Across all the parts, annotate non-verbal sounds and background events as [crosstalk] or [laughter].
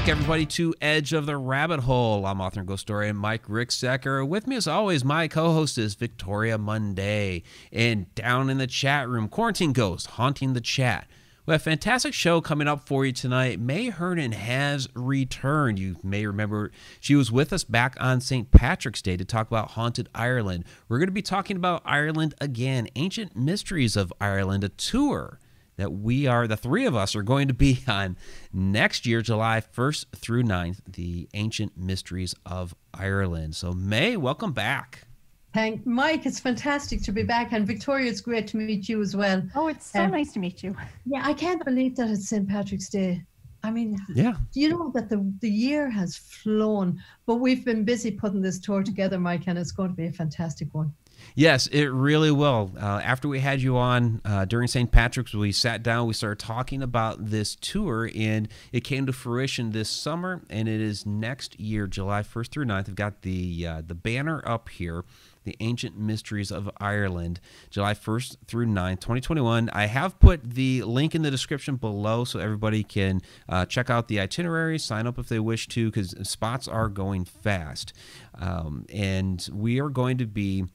back, everybody, to Edge of the Rabbit Hole. I'm author and ghost story Mike Ricksecker. With me, as always, my co-host is Victoria Monday. And down in the chat room, Quarantine Ghost, haunting the chat. We have a fantastic show coming up for you tonight. May Hernan has returned. You may remember she was with us back on St. Patrick's Day to talk about Haunted Ireland. We're going to be talking about Ireland again, Ancient Mysteries of Ireland, a tour that we are, the three of us, are going to be [laughs] on next year, July 1st through 9th, the Ancient Mysteries of Ireland. So, May, welcome back. Thank Mike. It's fantastic to be back, and Victoria, it's great to meet you as well. Oh, it's so um, nice to meet you. Yeah, I can't believe that it's St. Patrick's Day. I mean, yeah. Do you know that the the year has flown, but we've been busy putting this tour together, Mike, and it's going to be a fantastic one. Yes, it really will. Uh, after we had you on uh, during St. Patrick's, we sat down, we started talking about this tour, and it came to fruition this summer, and it is next year, July 1st through 9th. I've got the uh, the banner up here. The Ancient Mysteries of Ireland, July 1st through 9th, 2021. I have put the link in the description below so everybody can uh, check out the itinerary, sign up if they wish to, because spots are going fast. Um, and we are going to be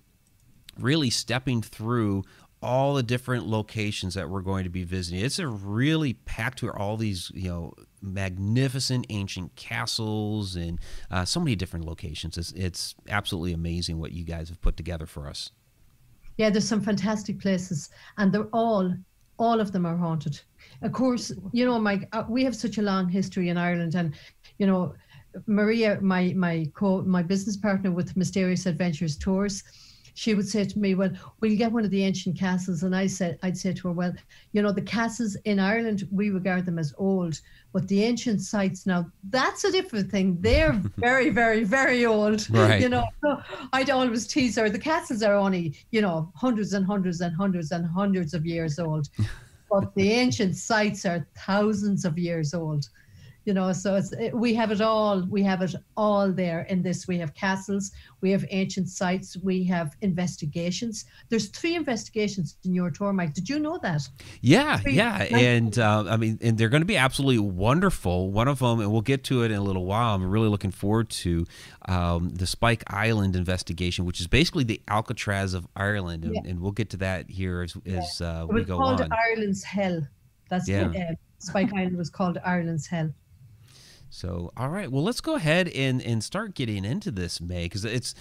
really stepping through all the different locations that we're going to be visiting. It's a really packed tour, all these, you know, magnificent ancient castles and uh, so many different locations. It's, it's absolutely amazing what you guys have put together for us. Yeah, there's some fantastic places, and they're all, all of them are haunted. Of course, you know, Mike, uh, we have such a long history in Ireland, and you know, Maria, my my co my business partner with Mysterious Adventures Tours she would say to me, "Well, we'll get one of the ancient castles," and I said, "I'd say to her, well, you know, the castles in Ireland we regard them as old, but the ancient sites now that's a different thing. They're [laughs] very, very, very old. Right. You know, so I'd always tease her. The castles are only, you know, hundreds and hundreds and hundreds and hundreds of years old." but the [laughs] ancient sites are thousands of years old you know so it's it, we have it all we have it all there in this. We have castles we have ancient sites we have investigations. There's three investigations in your tour mike. Did you know that? Yeah three, yeah and uh, i mean and they're going to be absolutely wonderful one of them and we'll get to it in a little while. I'm really looking forward to um, the spike island investigation which is basically the alcatraz of ireland and, yeah. and we'll get to that here as, as uh, we go called on. Ireland's hell. That's yeah. what uh, spike island was called ireland's hell so, all right. Well, let's go ahead and, and start getting into this, May, because it's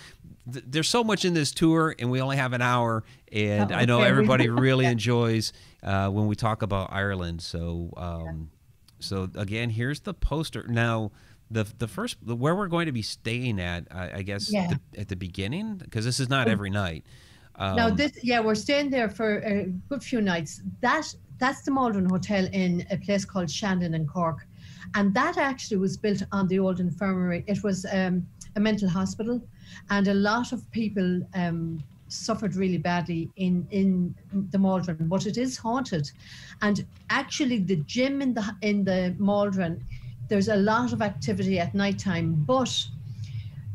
th- there's so much in this tour, and we only have an hour. And oh, I know [laughs] everybody really enjoys uh, when we talk about Ireland. So, um, yeah. so again, here's the poster. Now, the the first where we're going to be staying at, I, I guess, yeah. the, at the beginning, because this is not every night. Um, no, this yeah, we're staying there for a good few nights. That that's the Maldron Hotel in a place called Shandon in Cork and that actually was built on the old infirmary. It was um, a mental hospital, and a lot of people um, suffered really badly in in the Maldron. But it is haunted, and actually the gym in the in the Maldron, there's a lot of activity at night time, but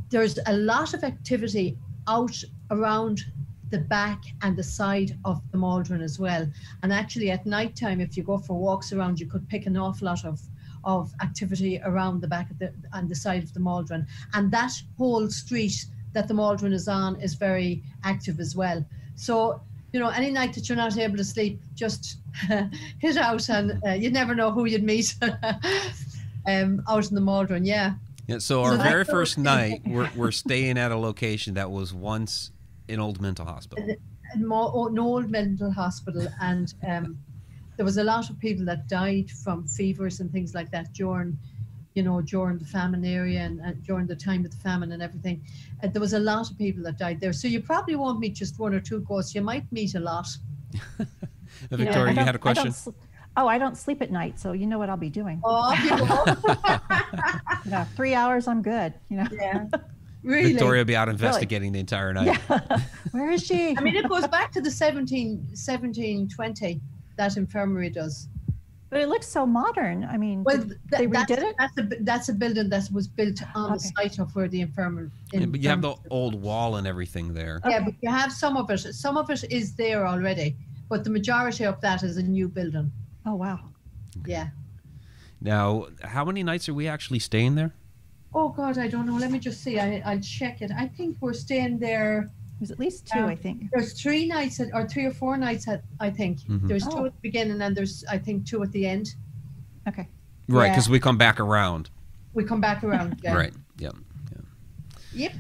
there's a lot of activity out around the back and the side of the Maldron as well. And actually, at night time, if you go for walks around, you could pick an awful lot of of activity around the back of the and the side of the Maldron. And that whole street that the Maldron is on is very active as well. So you know, any night that you're not able to sleep, just [laughs] hit out, and uh, you never know who you'd meet [laughs] um, out in the Maldron. Yeah. Yeah. So our so very first night, we're we're [laughs] staying at a location that was once an old mental hospital. An old mental hospital, and um, there was a lot of people that died from fevers and things like that during you know during the famine area and, and during the time of the famine and everything and there was a lot of people that died there so you probably won't meet just one or two ghosts you might meet a lot [laughs] victoria yeah, you had a question oh i don't sleep at night so you know what i'll be doing oh you [laughs] know, three hours i'm good you know yeah [laughs] Really? Victoria will be out investigating really? the entire night. Yeah. Where is she? I mean, it goes back to the 17, 1720 that infirmary does. But it looks so modern. I mean, well, th- they redid that's, it. That's a that's a building that was built on okay. the site of where the infirmary. Yeah, but you have the old wall and everything there. Yeah, but you have some of it. Some of it is there already, but the majority of that is a new building. Oh wow. Yeah. Now, how many nights are we actually staying there? Oh God, I don't know. Let me just see. I, I'll check it. I think we're staying there. There's at least two, Um, I think. There's three nights at, or three or four nights at, I think. Mhm. There's two at the beginning and there's, I think, two at the end. Okay. Right, Yeah. because we come back around. We come back around. Yeah. Right. Yep. Yep.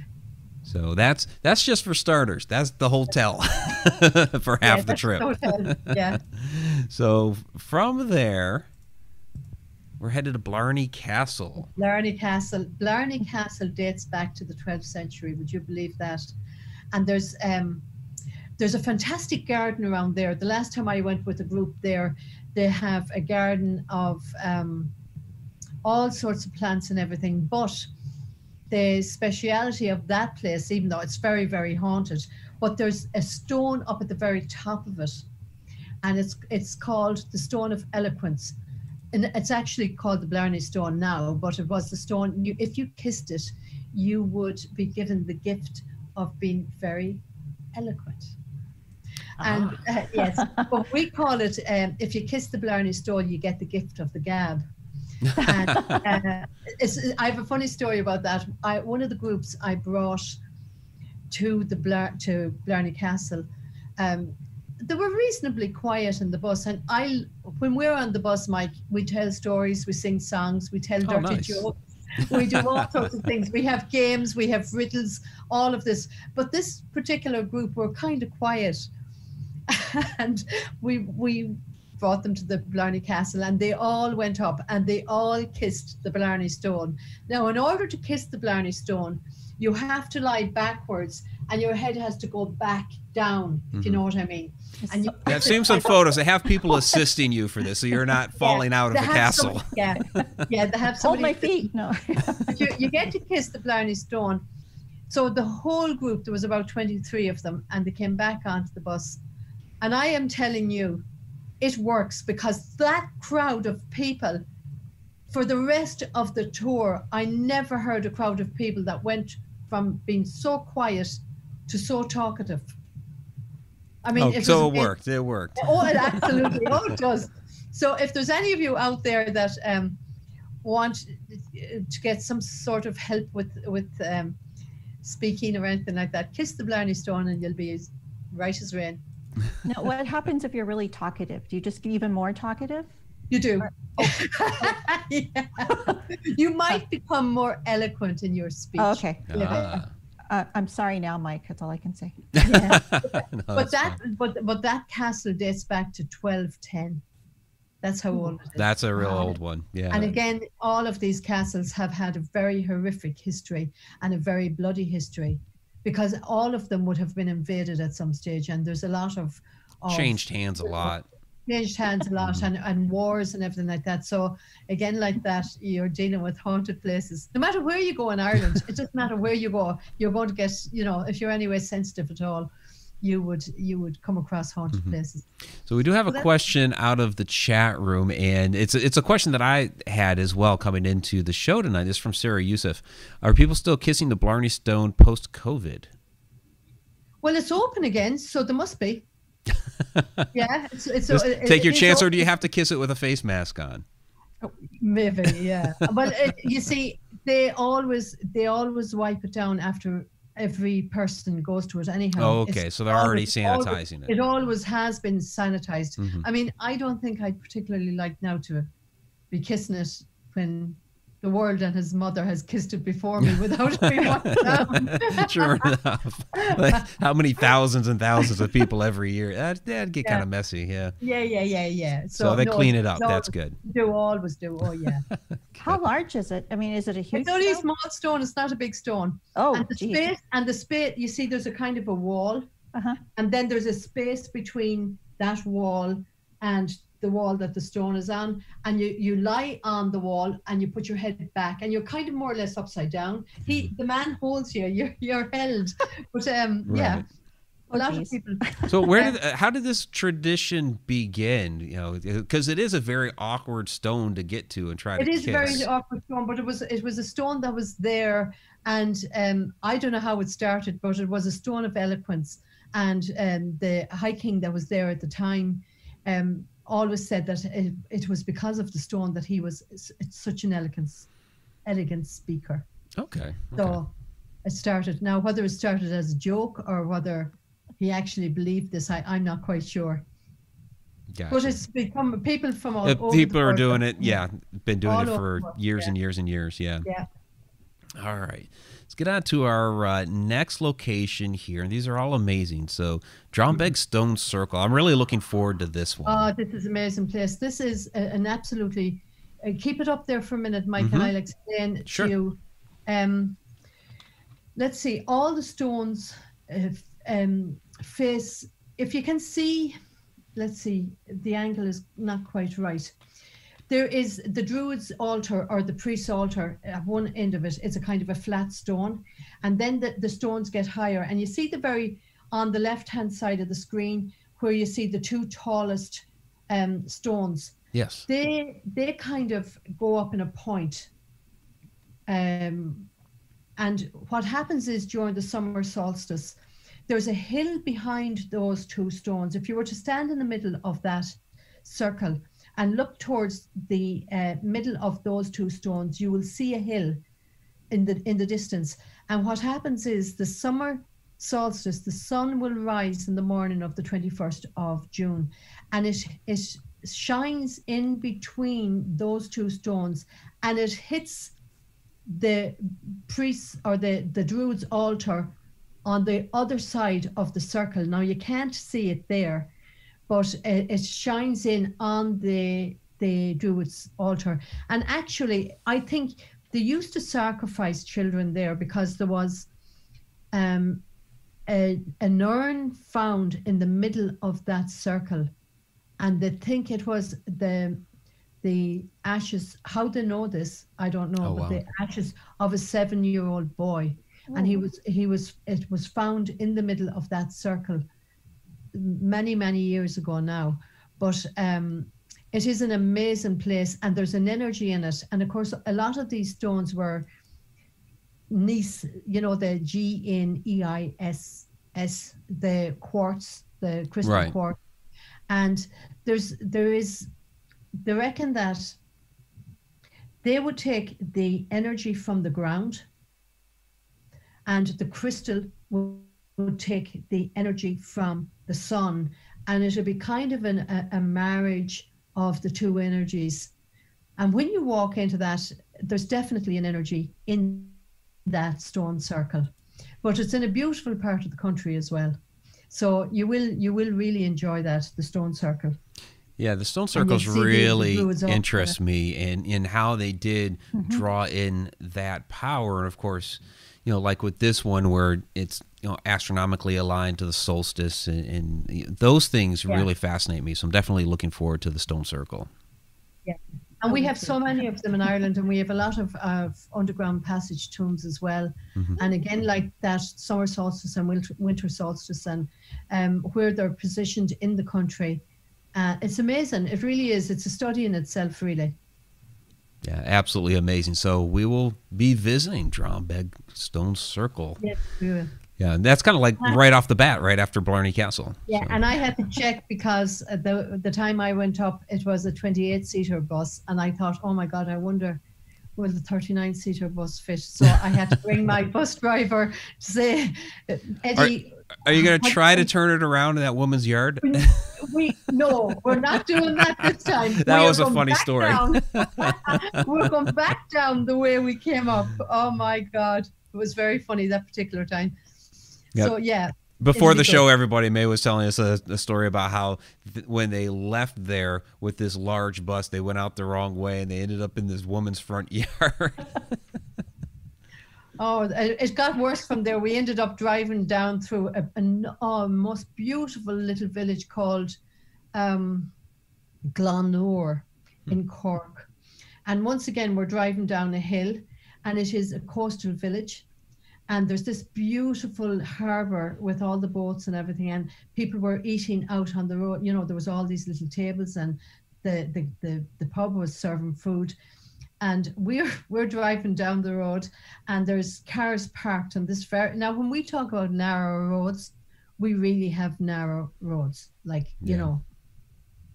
So that's that's just for starters. That's the hotel [laughs] for half Yeah, the trip. hotel. Yeah. [laughs] So from there, we're headed to Blarney Castle. Blarney Castle. Blarney Castle dates back to the 12th century. Would you believe that? And there's um, there's a fantastic garden around there. The last time I went with a group there, they have a garden of um, all sorts of plants and everything. But the speciality of that place, even though it's very very haunted, but there's a stone up at the very top of it, and it's it's called the Stone of Eloquence and it's actually called the Blarney Stone now, but it was the stone. You, if you kissed it, you would be given the gift of being very eloquent. And uh, yes, but we call it um, if you kiss the Blarney Stone, you get the gift of the gab. And, uh, it's, I have a funny story about that. I, one of the groups I brought to the Blar- to Blarney Castle, um, they were reasonably quiet in the bus. And I, when we're on the bus, Mike, we tell stories, we sing songs, we tell Oh, dirty nice. jokes, we do all sorts of things. We have games, we have riddles, all of this. But this particular group were kind of quiet, [laughs] and we we brought them to the Blarney Castle, and they all went up and they all kissed the Blarney Stone. Now, in order to kiss the Blarney Stone, you have to lie backwards, and your head has to go back down. If you mm-hmm. know what I mean. And you, Yeah, I've seen some photos. They have people [laughs] assisting you for this, so you're not [laughs] falling out of the castle. some- yeah, [laughs] yeah, they have Hold my feet. No. you, you get to kiss the Blarney Stone. So the whole group, there was about 23 of them, and they came back onto the bus. And I am telling you, it works because that crowd of people, for the rest of the tour, I never heard a crowd of people that went from being so quiet to so talkative. I mean, Oh, it so was- it worked. It worked. Oh, it absolutely. oh, it does. So, if there's any of you out there that um, want to get some sort of help with with um, speaking or anything like that, kiss the Blarney Stone and you'll be as right as rain. now, what happens if you're really talkative? Do you just get even more talkative? You do. [laughs] Yeah. You might become more eloquent in your speech. Oh, okay. Ah. Uh, I'm sorry now, Mike. That's all I can say. [laughs] Yeah. No, But that, fine. but but that castle dates back to 1210. That's how old it is. that's a real old one. Yeah. And again, all of these castles have had a very horrific history and a very bloody history because all of them would have been invaded at some stage. And there's a lot of, of Changed hands a lot. Changed hands a lot and, and wars and everything like that. So again, like that, you're dealing with haunted places. No matter where you go in Ireland, it doesn't matter where you go, you're going to get, you know, if you're anyway sensitive at all, you would you would come across haunted mm-hmm. places. So we do have a question out of the chat room, and it's it's a question that I had as well coming into the show tonight. It's from Sarah Youssef. Are people still kissing the Blarney Stone post COVID? Well, it's open again, so there must be. Yeah, it's, it's it- take your it's chance, or do you have to kiss it with a face mask on? Maybe, yeah. but it, you see, they always they always wipe it down after every person goes to it anyhow. Oh, It's okay. So they're already always- always- sanitizing It it. always has been sanitized. Mhm. I mean, I don't think I'd particularly like now to be kissing it when the world and his mother has kissed it before me [laughs] without [laughs] me being down. sure enough. [laughs] Like, how many thousands and thousands of people every year? That, that'd get Yeah. kind of messy. Yeah. Yeah, yeah, yeah, yeah. So, they no, clean it up. That's good. Do always do. Oh yeah. How large is it? I mean, is it a huge? it's only a small stone. It's not a big stone. Oh, and the geez. space and the space you see there's a kind of a wall Uh-huh. and then there's a space between that wall and the wall that the stone is on and you you lie on the wall and you put your head back and you're kind of more or less upside down. He the man holds you. You're you're held. [laughs] But um yeah. A lot of people So where did [laughs] uh, how did this tradition begin? You know, because it is a very awkward stone to get to and try it to It is kiss. a very awkward stone but it was it was a stone that was there and um i don't know how it started but it was a stone of eloquence and um the high king that was there at the time um always said that it, it was because of the stone that he was such an elegant, elegant speaker. Okay. okay. So it started. Now, whether it started as a joke or whether he actually believed this, I, I'm not quite sure. Gotcha. But it's become people from all Uh, over people are doing it. Yeah, been doing All it for years yeah. and years and years. Yeah. Yeah. All right. Let's get on to our uh, next location here. And these are all amazing. So, Drombeg Stone Circle. I'm really looking forward to this one. Oh, this is an amazing place. This is a, an absolutely. Uh, keep it up there for a minute, Mike, Mhm. and I'll explain Sure. to you. Um, let's see. All the stones uh, um, face. If you can see, let's see. The angle is not quite right. There is the Druid's altar or the priest's altar at one end of it. It's a kind of a flat stone, and then the, the stones get higher. And you see the very on the left hand side of the screen where you see the two tallest um, stones. yes. They they kind of go up in a point. Um, and what happens is during the summer solstice, there's a hill behind those two stones. If you were to stand in the middle of that circle and look towards the uh, middle of those two stones, you will see a hill in the in the distance. And what happens is the summer solstice, the sun will rise in the morning of the 21st of June, and it it shines in between those two stones, and it hits the priest's or the the druid's altar on the other side of the circle. Now you can't see it there, but it, it shines in on the the druid's altar. And actually, I think they used to sacrifice children there because there was um, a, an urn found in the middle of that circle, and they think it was the the ashes. How they know this, I don't know, Oh, but wow. the ashes of a seven-year-old boy, and he was he was it was found in the middle of that circle many many years ago now, but um, it is an amazing place, and there's an energy in it, and of course a lot of these stones were Nice, you know, the G N E I S S, the quartz, the crystal Right. quartz. And there's there is they reckon that they would take the energy from the ground and the crystal would, would take the energy from the sun. And it would be kind of an, a, a marriage of the two energies. And when you walk into that there's definitely an energy in that stone circle. But it's in a beautiful part of the country as well. So you will you will really enjoy that the stone circle. Yeah, the stone circles you see the- the really interest me in in how they did Mm-hmm. draw in that power, and of course, you know, like with this one where it's you know astronomically aligned to the solstice, and, and those things Yeah. really fascinate me. So I'm definitely looking forward to the stone circle. Yeah, And we have so many of them in Ireland, and we have a lot of, of underground passage tombs as well. Mhm. And again, like that summer solstice and winter, winter solstice, and um, where they're positioned in the country. Uh, it's amazing. It really is. It's a study in itself, really. Yeah, absolutely amazing. So we will be visiting Drombeg Stone Circle. Yes, we will. Yeah, and that's kind of like right off the bat, right after Blarney Castle. Yeah, So- and I had to check because uh, the the time I went up, it was a 28 seater bus, and I thought, oh my god, I wonder will the 39 seater bus fit? So I had to bring my [laughs] bus driver to say, Eddie, Are you going to try to turn it around in that woman's yard? we no, we're not doing that this time. [laughs] That We was a funny story. [laughs] we're going back down the way we came up. Oh my god, it was very funny that particular time. Yep. So yeah, Before the show, everybody May was telling us a, a story about how th- when they left there with this large bus, they went out the wrong way and they ended up in this woman's front [laughs] yard. Oh, it got worse from there. We ended up driving down through a, oh, most beautiful little village called um, Glandore in Cork. And once again, we're driving down a hill, and it is a coastal village. And there's this beautiful harbour with all the boats and everything. And people were eating out on the road. You know, there was all these little tables, and the the the, the pub was serving food and we're [laughs] we're driving down the road and there's cars parked on this very now when we talk about narrow roads we really have narrow roads like you know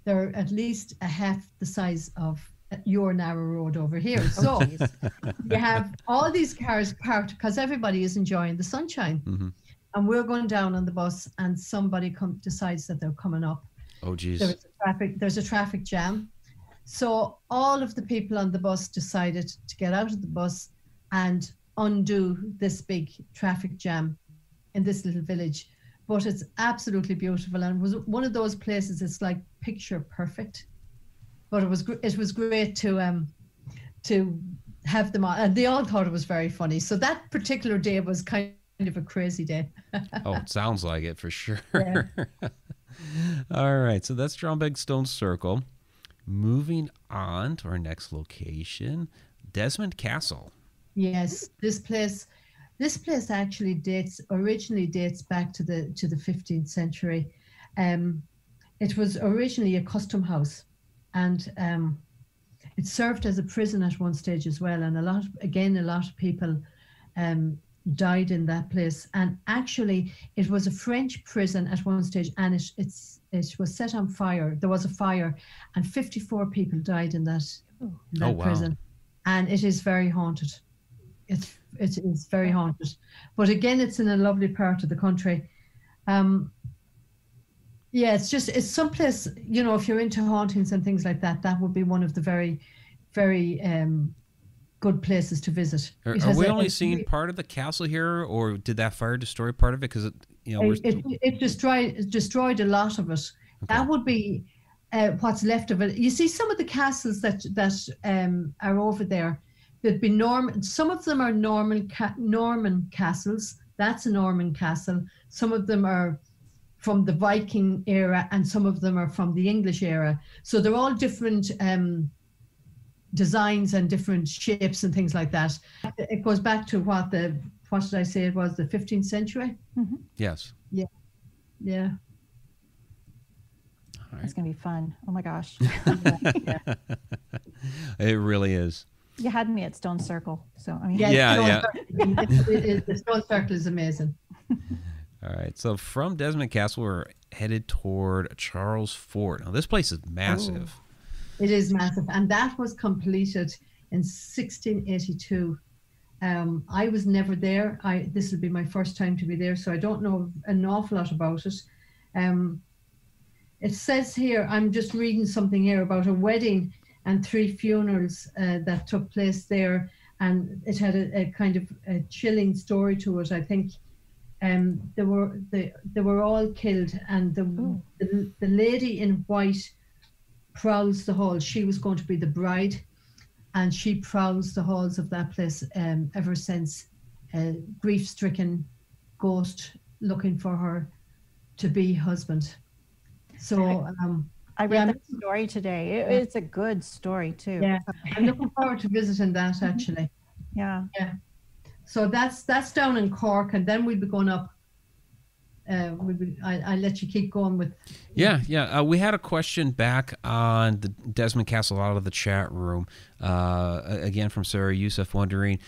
they're at least a half the size of your narrow road over here. [laughs] So you have all these cars parked because everybody is enjoying the sunshine. Mhm. And we're going down on the bus, and somebody come, decides that they're coming up. Oh, geez. There's a traffic. There's a traffic jam. So all of the people on the bus decided to get out of the bus and undo this big traffic jam in this little village. But it's absolutely beautiful, and it was one of those places. It's like picture perfect. But it was gr- it was great to um to have them on, and they all thought it was very funny. So that particular day was kind of a crazy day. [laughs] Oh, it sounds like it for sure. Yeah. [laughs] All right, so that's Big Stone Circle. Moving on to our next location, Desmond Castle. Yes, this place, this place actually dates originally dates back to the to the 15th century. Um, it was originally a custom house, and um, it served as a prison at one stage as well. And a lot, again, a lot of people um, died in that place. And actually, it was a French prison at one stage, and it it's it was set on fire. There was a fire, and 54 people died in that in that Oh, wow. prison, and it is very haunted. It's it is very haunted, but again, it's in a lovely part of the country. Um, yeah, it's just it's someplace you know if you're into hauntings and things like that, that would be one of the very, very um, good places to visit. Are, are we a- only seeing part of the castle here, or did that fire destroy part of it? Because it, you know, it, it, it destroyed it destroyed a lot of it. That would be uh, what's left of it. You see, some of the castles that that um, are over there, there'd be Norman. Some of them are Norman ca- Norman castles. That's a Norman castle. Some of them are from the Viking era, and some of them are from the English era. So they're all different. Um, designs and different shapes and things like that it goes back to what the what did i say it was the 15th century mm-hmm. yes. yeah All It's going to be fun. Oh my gosh. [laughs] It really is. you had me at Stone Circle. So, I mean, Yeah, Yeah, Stone yeah. Circle, it- [laughs] it- it- the Stone Circle is amazing. All right. So from Desmond Castle, we're headed toward Charles Fort. Now, this place is massive. It is massive, and that was completed in 1682. Um, I was never there. I this will be my first time to be there, so I don't know an awful lot about it. Um, it says here, I'm just reading something here about a wedding and three funerals uh, that took place there, and it had a, a kind of a chilling story to it. I think um, they were they, they were all killed, and the, Ooh. the the lady in white prowls the halls. She was going to be the bride, and she prowls the halls of that place um, ever since. A grief-stricken ghost looking for her to be husband. So um, I read Yeah, that story today. It, it's a good story, too. Yeah. I'm looking forward to visiting that [laughs] actually. Yeah. Yeah. So that's that's down in Cork, and then we'll be going up. Uh, we'll I, I'll let you keep going with. Yeah, yeah. Uh, we had a question back on the Desmond Castle out of the chat room. Uh, again, from Sarah Youssef wondering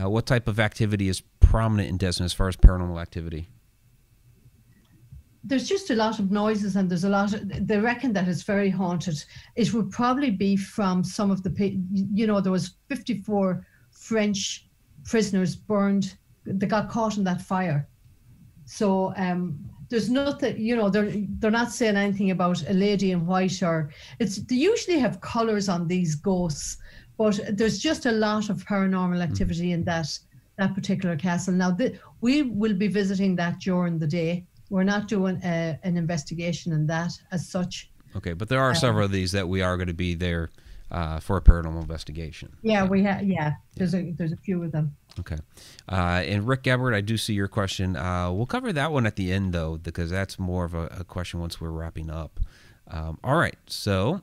uh, what type of activity is prominent in Desmond as far as paranormal activity. there's just a lot of noises and there's a lot of, they reckon that it's very haunted it would probably be from some of the you know there was 54 french prisoners burned they got caught in that fire so um there's nothing you know they're they're not saying anything about a lady in white or it's they usually have colors on these ghosts but there's just a lot of paranormal activity in that that particular castle. Now th- we will be visiting that during the day. We're not doing a, an investigation in that as such. Okay, but there are several of these that we are going to be there uh, for a paranormal investigation. Yeah, we have. Yeah, there's a there's a few of them. Okay. Uh, and Rick Gabbard, I do see your question. Uh, we'll cover that one at the end, though, because that's more of a, a question once we're wrapping up. Um, all right. So,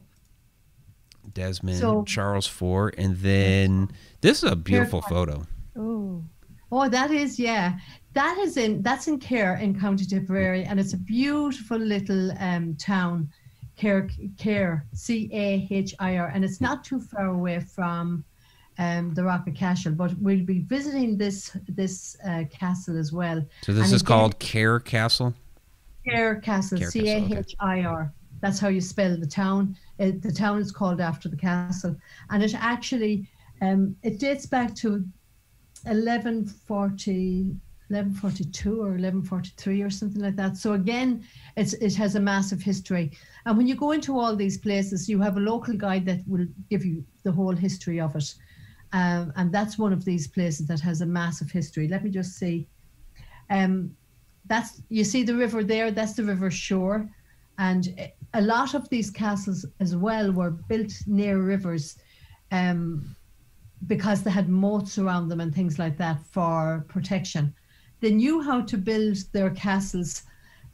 Desmond, So- Charles Fort, and then this is a beautiful photo. Oh, Oh, that is yeah. That is in that's in Cahir in County Tipperary, and it's a beautiful little um, town, Cahir Cahir C A H I R, and it's not too far away from um, the Rock of Cashel. But we'll be visiting this this uh, castle as well. So, this And is again- called Cahir Castle. Cahir Castle C A. H I R. That's how you spell the town. It, the town is called after the castle, and it actually um, it dates back to 1140. 1142 or 1143 or something like that. So again, it has a massive history. And when you go into all these places, you have a local guide that will give you the whole history of it. Um, and that's one of these places that has a massive history. Let me just see. Um, that's you see the river there. That's the river shore, and a lot of these castles as well were built near rivers, um, because they had moats around them and things like that for protection. They knew how to build their castles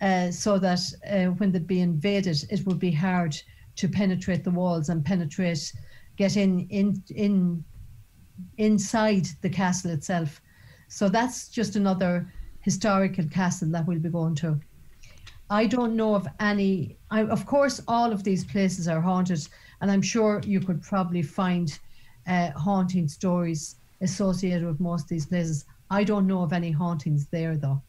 uh, so that uh, when they'd be invaded, it would be hard to penetrate the walls and penetrate, get in in in inside the castle itself. So that's just another historical castle that we'll be going to. I don't know of any. I, of course, all of these places are haunted, and I'm sure you could probably find uh, haunting stories associated with most of these places. I don't know of any hauntings there, though.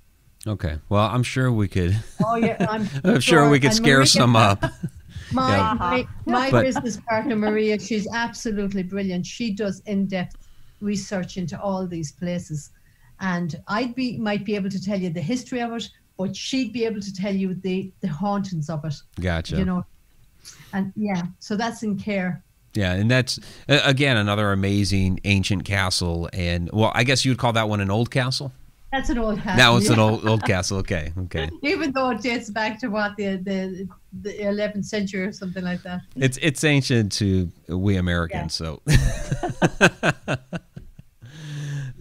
Okay. Well, I'm sure we could. Oh yeah, I'm, [laughs] I'm sure, we could and scare Maria- some up. [laughs] [laughs] My Yeah. my, my But- business partner Maria, she's absolutely brilliant. She does in-depth research into all these places, and I'd be might be able to tell you the history of it, but she'd be able to tell you the the hauntings of it. Gotcha. You know, and yeah, so that's in Cahir. Yeah, and that's again another amazing ancient castle, and well, I guess you would call that one an old castle. That's an old castle. Now it's an old old castle. Okay, [laughs] okay. Even though it dates back to what the the the 11th century or something like that. It's it's ancient to we Americans, so. [laughs]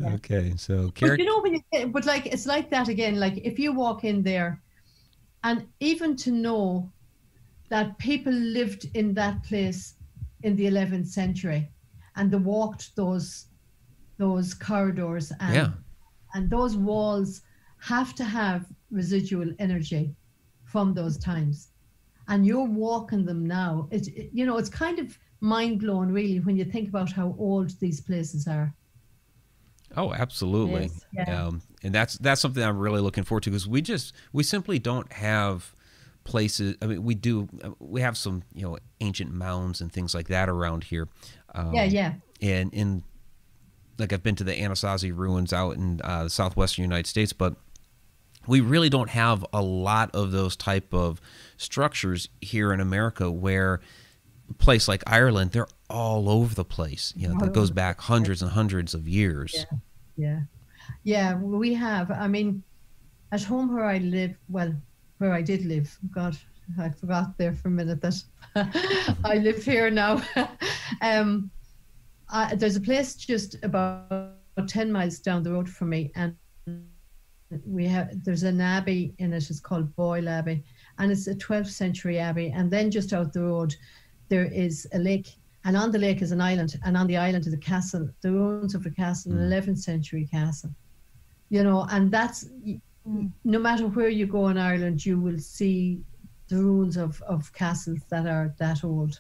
Okay, so But you know when you but like it's like that again. Like if you walk in there, and even to know that people lived in that place in the 11th century, and they walked those those corridors and Yeah. and those walls have to have residual energy from those times, and you're walking them now. It, it you know it's kind of mind blowing really when you think about how old these places are. Oh, absolutely. Yes, yeah. Um, and that's that's something I'm really looking forward to because we just we simply don't have places. I mean, we do we have some you know ancient mounds and things like that around here. Um, Yeah, yeah. And in like I've been to the Anasazi ruins out in uh, the southwestern United States, but we really don't have a lot of those type of structures here in America where a place like Ireland, they're all over the place. You know, that goes back hundreds and hundreds of years. Yeah. Yeah. Yeah, we have. I mean, at home where I live, well, where I did live, God, I forgot there for a minute that [laughs] I live here now. [laughs] um, I, there's a place just about 10 miles down the road from me, and we have there's an abbey in it. It's called Boyle Abbey, and it's a 12th century abbey. And then just out the road, there is a lake, and on the lake is an island, and on the island is a castle, the ruins of a castle, an 11th century castle. You know, and that's no matter where you go in Ireland, you will see the ruins of, of castles that are that old.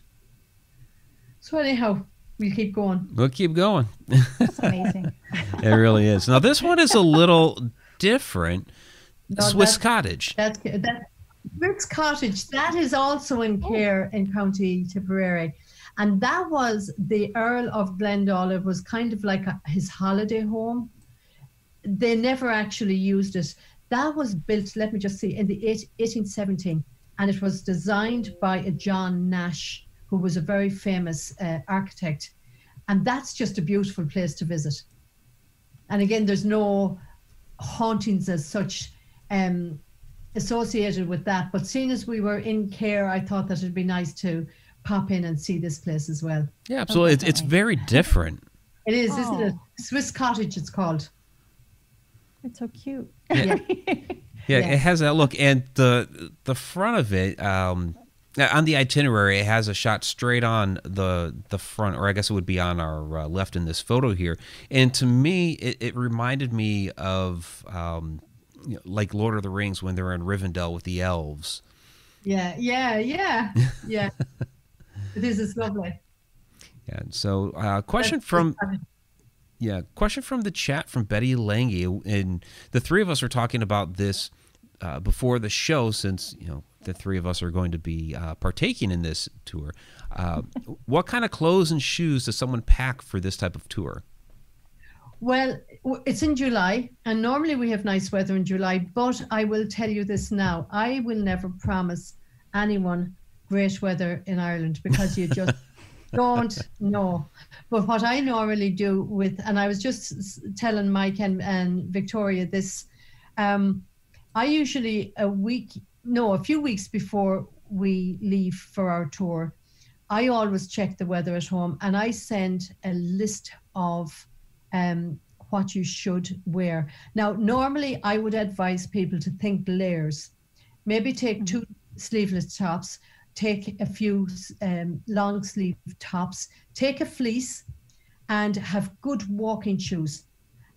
So anyhow, we'll keep going. We'll keep going. It's amazing. [laughs] It really is. Now this one is a little different. No, Swiss that- cottage. That's that Rick's Cottage. That is also in oh. Cahir in County Tipperary, and that was the Earl of Glengall. It was kind of like a, his holiday home. They never actually used it. That was built. Let me just see in the 1817, and it was designed by a John Nash, who was a very famous uh, architect, and that's just a beautiful place to visit. And again, there's no hauntings as such. Um, associated with that. But seeing as we were in Cahir, I thought that it'd be nice to pop in and see this place as well. Yeah, absolutely. It's, it's very different. It is, isn't it? Oh. Swiss Cottage, it's called. It's so cute. Yeah. Yeah, [laughs] Yeah. it has that look, and the the front of it. Um, on the itinerary, it has a shot straight on the the front, or I guess it would be on our uh, left in this photo here. And to me, it, it reminded me of um, you know, like Lord of the Rings when they're in Rivendell with the elves. Yeah, yeah, yeah, yeah. [laughs] this is lovely. Yeah. So, uh, question That's- from Yeah, question from the chat from Betty Lange, and the three of us are talking about this uh, before the show, since you know the three of us are going to be uh, partaking in this tour, uh, [laughs] what kind of clothes and shoes does someone pack for this type of tour? Well, it's in July, and normally we have nice weather in July. But I will tell you this now: I will never promise anyone great weather in Ireland because you just [laughs] don't know. But what I normally do with, and I was just telling Mike and, and Victoria this, um, I usually a week, no, a few weeks before we leave for our tour, I always check the weather at home and I send a list of um, what you should wear. Now, normally I would advise people to think layers. Maybe take mm-hmm. two sleeveless tops, take a few um, long sleeve tops, take a fleece, and have good walking shoes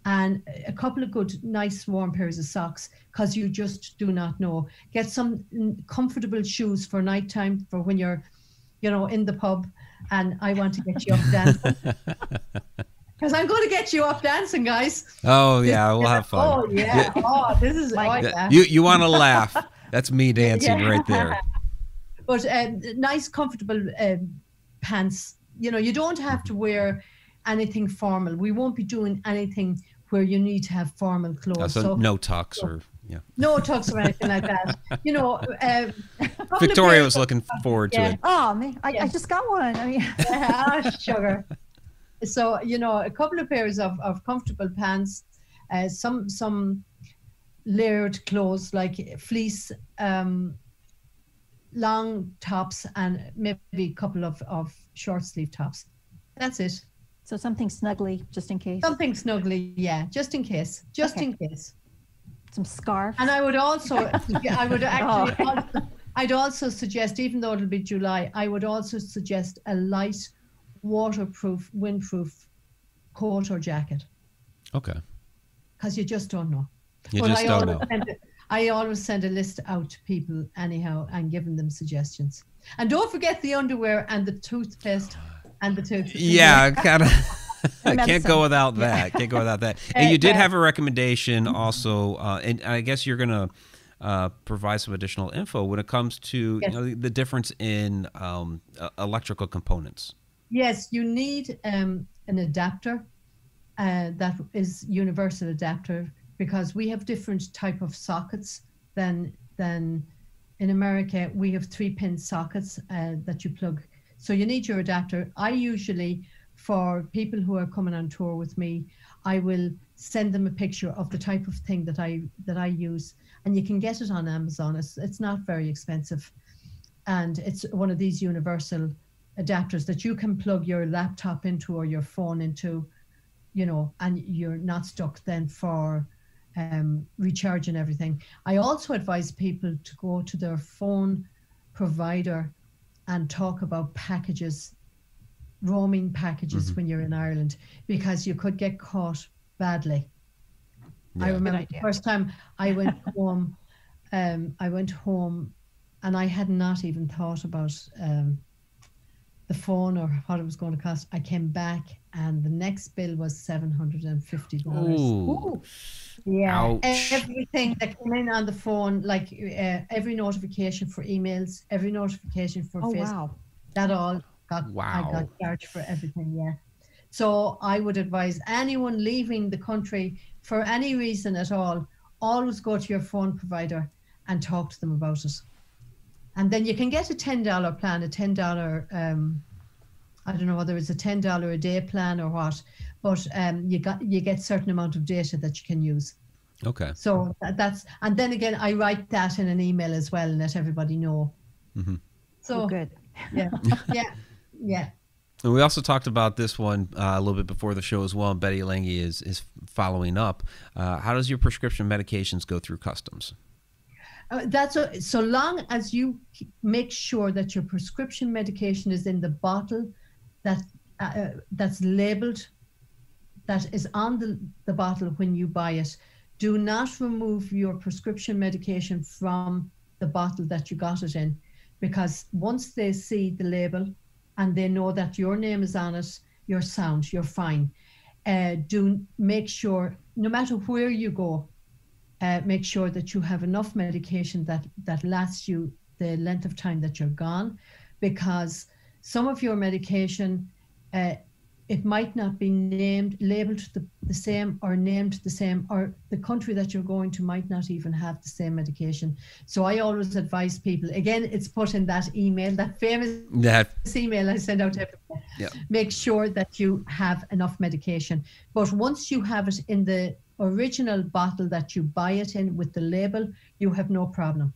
and a couple of good, nice, warm pairs of socks because you just do not know. Get some comfortable shoes for nighttime for when you're, you know, in the pub and I want to get you up dancing. [laughs] Because I'm going to get you up dancing, guys. Oh, yeah, we'll have fun. Oh, yeah. Oh, this is like oh, yeah. You, you want to laugh. That's me [laughs] dancing yeah. right there. But um, nice, comfortable um, pants. You know, you don't have to wear anything formal. We won't be doing anything where you need to have formal clothes. So, so, no tux or yeah. No tux or anything like that. You know, [laughs] uh, Victoria was looking forward to yeah. it. Oh man, I, yeah. I, just got one. I mean, [laughs] ah, sugar. So you know, a couple of pairs of, of comfortable pants, uh, some some layered clothes like fleece, um, long tops, and maybe a couple of, of short sleeve tops. That's it. So something snuggly, just in case. Something snuggly, yeah, just in case, just okay. in case. Some scarf. And I would also, I would [laughs] actually, oh. also, I'd also suggest, even though it'll be July, I would also suggest a light, waterproof, windproof coat or jacket. Okay. Because you just don't know. You but just I don't know. A, I always send a list out to people anyhow and giving them suggestions. And don't forget the underwear and the toothpaste and the tooth. Yeah, kind of. [laughs] I can't go without that. Can't go without that. [laughs] And you did have a recommendation also, uh, and I guess you're gonna uh, provide some additional info when it comes to yes. you know, the difference in um, uh, electrical components. Yes, you need um, an adapter uh, that is universal adapter because we have different type of sockets than than in America. We have three pin sockets uh, that you plug so you need your adapter. I usually, for people who are coming on tour with me, I will send them a picture of the type of thing that I that I use, and you can get it on Amazon. It's it's not very expensive, and it's one of these universal adapters that you can plug your laptop into or your phone into, you know, and you're not stuck then for um, recharging everything. I also advise people to go to their phone provider and talk about packages, roaming packages mm-hmm. when you're in Ireland, because you could get caught badly. Yeah. I remember the first time I went [laughs] home, um, I went home and I had not even thought about um, the phone or what it was going to cost. I came back and the next bill was seven hundred and fifty dollars. Yeah, Ouch. everything that came in on the phone, like uh, every notification for emails, every notification for oh, Facebook, wow. that all got wow. I got charged for everything. Yeah, so I would advise anyone leaving the country for any reason at all, always go to your phone provider and talk to them about it. And then you can get a ten dollar plan, a ten dollar um, I don't know whether it's a ten dollar a day plan or what, but um, you got you get certain amount of data that you can use. Okay. So that's and then again, I write that in an email as well and let everybody know. Mm-hmm. So oh, good. Yeah, yeah, yeah. And we also talked about this one uh, a little bit before the show as well. And Betty Lange is is following up. Uh, how does your prescription medications go through customs? Uh, that's a, so long as you make sure that your prescription medication is in the bottle that uh, uh, that's labeled that is on the, the bottle when you buy it. Do not remove your prescription medication from the bottle that you got it in because once they see the label and they know that your name is on it you're sound you're fine. Uh, do make sure no matter where you go uh, make sure that you have enough medication that that lasts you the length of time that you're gone, because some of your medication uh, it might not be named labeled the, the same or named the same or the country that you're going to might not even have the same medication. So i always advise people again it's put in that email that famous That email i send out to everyone Yeah. make sure that you have enough medication. But once you have it in the original bottle that you buy it in with the label you have no problem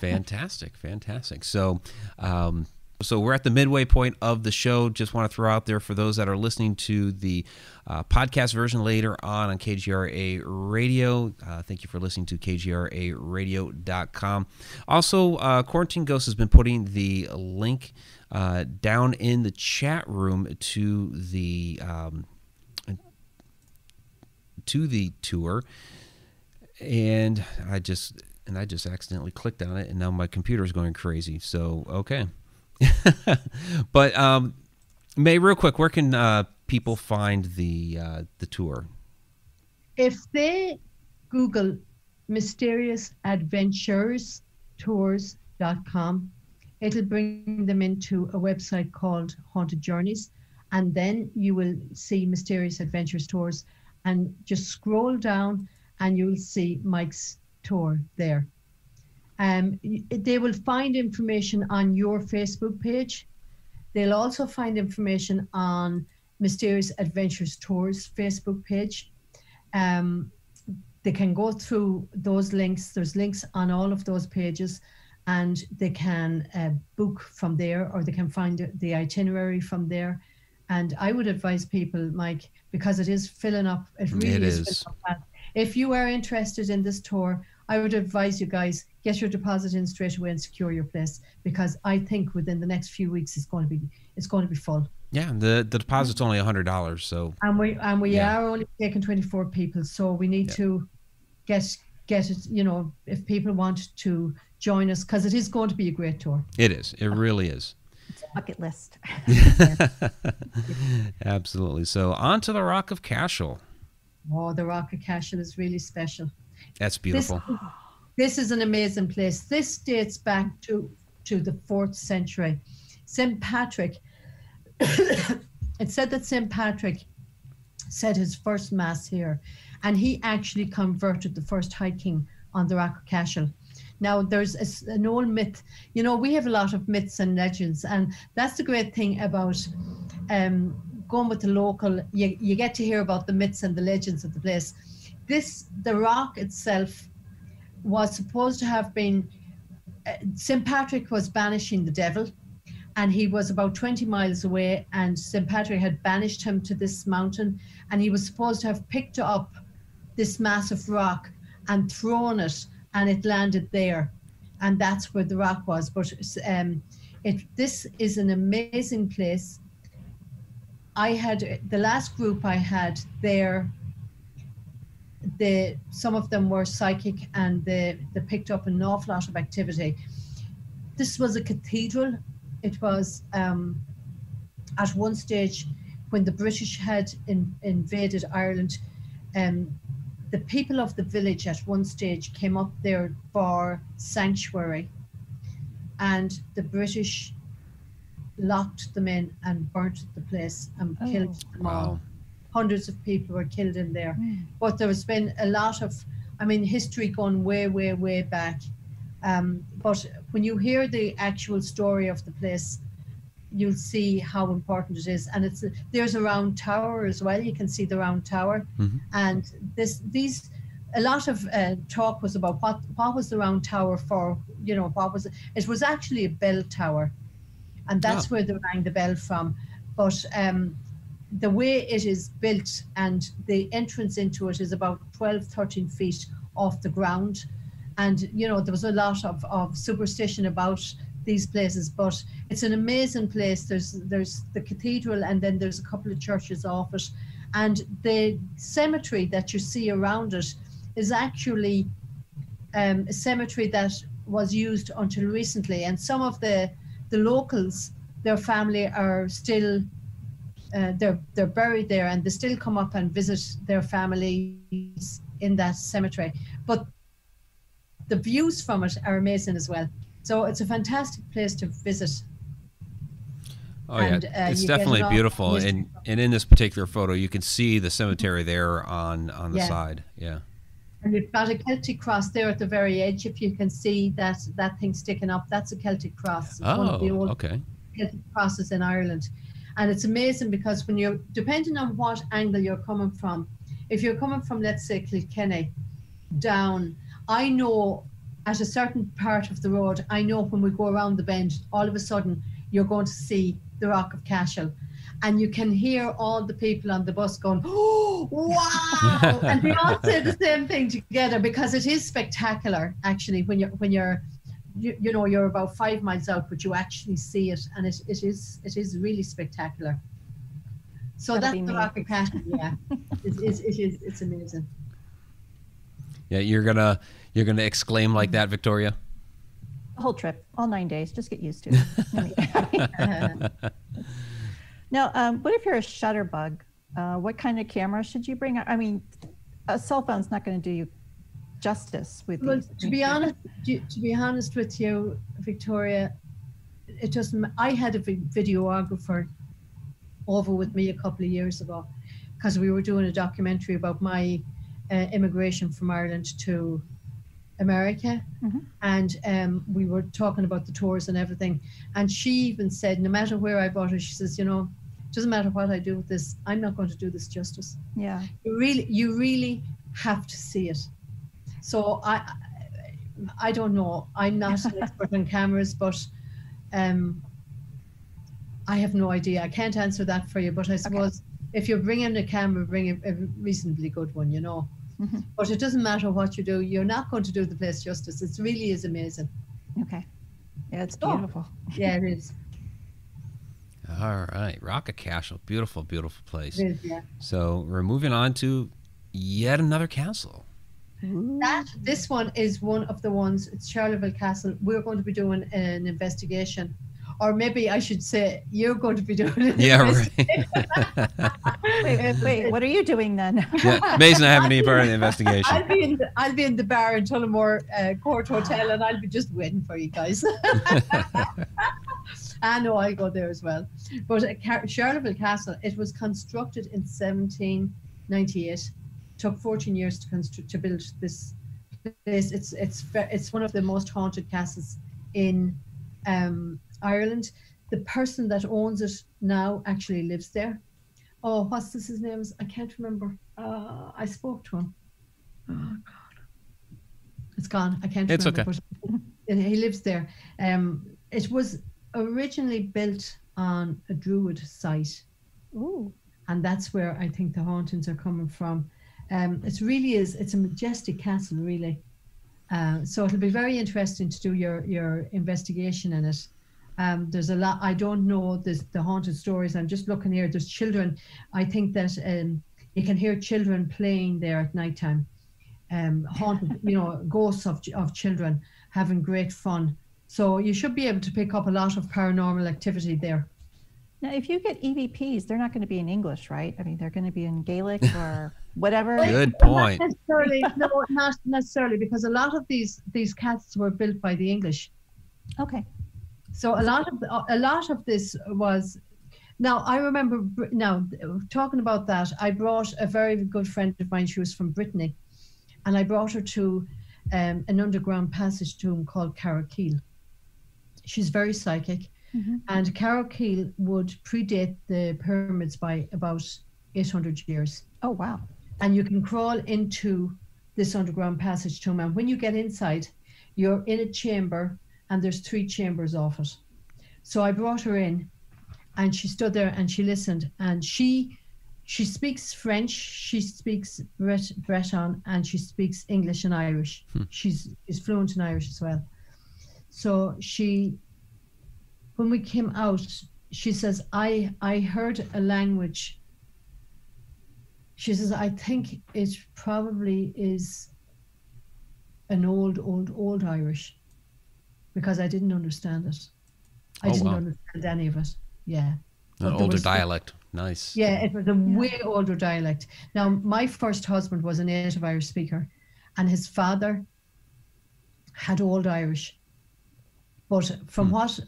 fantastic, fantastic. So, um, so we're at the midway point of the show. Just want to throw out there for those that are listening to the uh, podcast version later on on KGRA Radio. Uh, thank you for listening to kgra KGRARadio.com. Also, uh, Quarantine Ghost has been putting the link uh, down in the chat room to the um, to the tour, and I just and I just accidentally clicked on it, and now my computer is going crazy. So okay, [laughs] but um, May, real quick, where can uh, people find the uh, the tour? if they Google mysterious adventures tours.com, it'll bring them into a website called Haunted Journeys. And then you will see Mysterious Adventures Tours and just scroll down and you'll see Mike's tour there. Um, they will find information on your Facebook page. They'll also find information on Mysterious Adventures Tours Facebook page. Um, they can go through those links. There's links on all of those pages, and they can uh, book from there, or they can find the itinerary from there. And I would advise people, Mike, because it is filling up. It really It is. is. filling up. If you are interested in this tour, I would advise you guys get your deposit in straight away and secure your place because I think within the next few weeks it's going to be it's going to be full. Yeah, the the deposit's only a hundred dollars, so And we and we Yeah. are only taking 24 people, so we need Yeah. to get get it. You know, if people want to join us, because it is going to be a great tour. it is. It really is. It's a bucket list. [laughs] [laughs] Absolutely. So on to the Rock of Cashel. Oh, the Rock of Cashel is really special. That's beautiful. this is an amazing place. This dates back to to the fourth century. St. Patrick. [coughs] it said that St. Patrick said his first mass here, and he actually converted the first high king on the Rock of Cashel. Now, there's an old myth. You know, we have a lot of myths and legends, and that's the great thing about um, going with the local. You, you get to hear about the myths and the legends of the place. This, the rock itself, was supposed to have been. Uh, St. Patrick was banishing the devil, and he was about 20 miles away, and St. Patrick had banished him to this mountain, and he was supposed to have picked up this massive rock and thrown it, and it landed there, and that's where the rock was. But um, it this is an amazing place. I had the last group I had there. The some of them were psychic, and they they picked up an awful lot of activity. This was a cathedral. It was um, at one stage when the British had in, invaded Ireland. Um, the people of the village at one stage came up there for sanctuary, and the British locked them in and burnt the place and Oh. killed them all. Hundreds of people were killed in there. Mm. But there's been a lot of, I mean, history gone way, way, way back. Um, but when you hear the actual story of the place, you'll see how important it is. And it's there's a round tower as well. You can see the round tower, Mhm. and this these a lot of uh, talk was about what what was the round tower for. You know what was it? It was actually a bell tower, and that's Oh. where they rang the bell from. But um, the way it is built and the entrance into it is about 12 13 feet off the ground and you know there was a lot of, of superstition about these places but it's an amazing place there's there's the cathedral and then there's a couple of churches off it and the cemetery that you see around it is actually um, a cemetery that was used until recently and some of the the locals their family are still uh, they're they're buried there and they still come up and visit their families in that cemetery. But the views from it are amazing as well. So it's a fantastic place to visit. Oh And, yeah, uh, it's definitely it beautiful, and and in this particular photo, you can see the cemetery there on on the Yeah. side. Yeah. And you've got a Celtic cross there at the very edge. If you can see that that thing sticking up, that's a Celtic cross. It's one Oh, of the oh, old okay. Celtic crosses in Ireland. And it's amazing because when you're, depending on what angle you're coming from, if you're coming from, let's say, Kilkenny down, I know at a certain part of the road, I know when we go around the bend, all of a sudden you're going to see the Rock of Cashel. And you can hear all the people on the bus going, oh, [laughs] wow. and they all say the same thing together because it is spectacular, actually, when you're, when you're, you, you know you're about five miles out but you actually see it and it, it is it is really spectacular so Gotta that's the me. rock of Cashel, yeah it, it, it is it's amazing Yeah, you're gonna you're gonna exclaim like that, Victoria. The whole trip, all nine days. Just get used to it. [laughs] [laughs] Now, um, what if you're a shutterbug? Uh, what kind of camera should you bring? I mean, a cell phone's not going to do you justice with well these. to be honest to, be honest with you victoria it doesn't. I had a videographer over with me a couple of years ago because we were doing a documentary about my uh, immigration from ireland to america Mhm. and um, we were talking about the tours and everything and she even said no matter where i bought her she says you know doesn't matter what i do with this i'm not going to do this justice Yeah. you really you really have to see it so i I- don't know i'm not an [laughs] expert on cameras but um i have no idea i can't answer that for you but i suppose if you're bringing a camera bring a, a reasonably good one you know Mhm. but it doesn't matter what you do you're not going to do the place justice it really is amazing Okay. Yeah, it's Oh. beautiful. yeah [laughs] it is All right, Rock of Cashel, beautiful, beautiful place. it is yeah So we're moving on to yet another castle. that this one is one of the ones it's charleville castle we're going to be doing an investigation or maybe i should say you're going to be doing an Yeah, investigation. right. Wait, wait, what are you doing then? yeah, May's not having any part of the investigation. I'll be in the, I'll be in the bar in Tullamore uh, Court Hotel and I'll be just waiting for you guys. [laughs] I know I'll go there as well. But uh, Car- Charleville Castle, it was constructed in 1798. Took 14 years to construct to build this place. It's it's it's one of the most haunted castles in um, Ireland. The person that owns it now actually lives there. Oh, what's this? His name is I can't remember. Uh, I spoke to him. Oh God, it's gone. I can't. It's remember, But [laughs] he lives there. Um, it was originally built on a Druid site, Ooh. and that's where I think the hauntings are coming from. Um, it really is. It's a majestic castle, really. Uh, so it'll be very interesting to do your your investigation in it. Um, there's a lot. I don't know the the haunted stories. I'm just looking here. There's children. I think that um, you can hear children playing there at nighttime. Um, haunted, you know, ghosts of of children having great fun. So you should be able to pick up a lot of paranormal activity there. Now, if you get EVPs, they're not going to be in English, right? I mean, they're going to be in Gaelic or [laughs] whatever. Good point. Not necessarily, no, not necessarily, because a lot of these these cats were built by the English. Okay. So a lot of a lot of this was. Now I remember. Now talking about that, I brought a very good friend of mine. She was from Brittany, and I brought her to um, an underground passage tomb called Carrowkeel. She's very psychic, Mhm. and Keel would predate the pyramids by about 800 years Oh, wow. and you can crawl into this underground passage tomb. And when you get inside, you're in a chamber, and there's three chambers off it. So I brought her in, and she stood there and she listened, and she she speaks French, she speaks Bret- Breton, and she speaks English and Irish. She's is fluent in Irish as well. So she, when we came out, she says, "I I heard a language." She says, I think it probably is an old, old, old Irish because I didn't understand it. I Oh, didn't wow. understand any of it. Yeah. An But older was- dialect. Nice. Yeah, it was a way older dialect. Now, my first husband was a native Irish speaker, and his father had old Irish. But from Hmm. what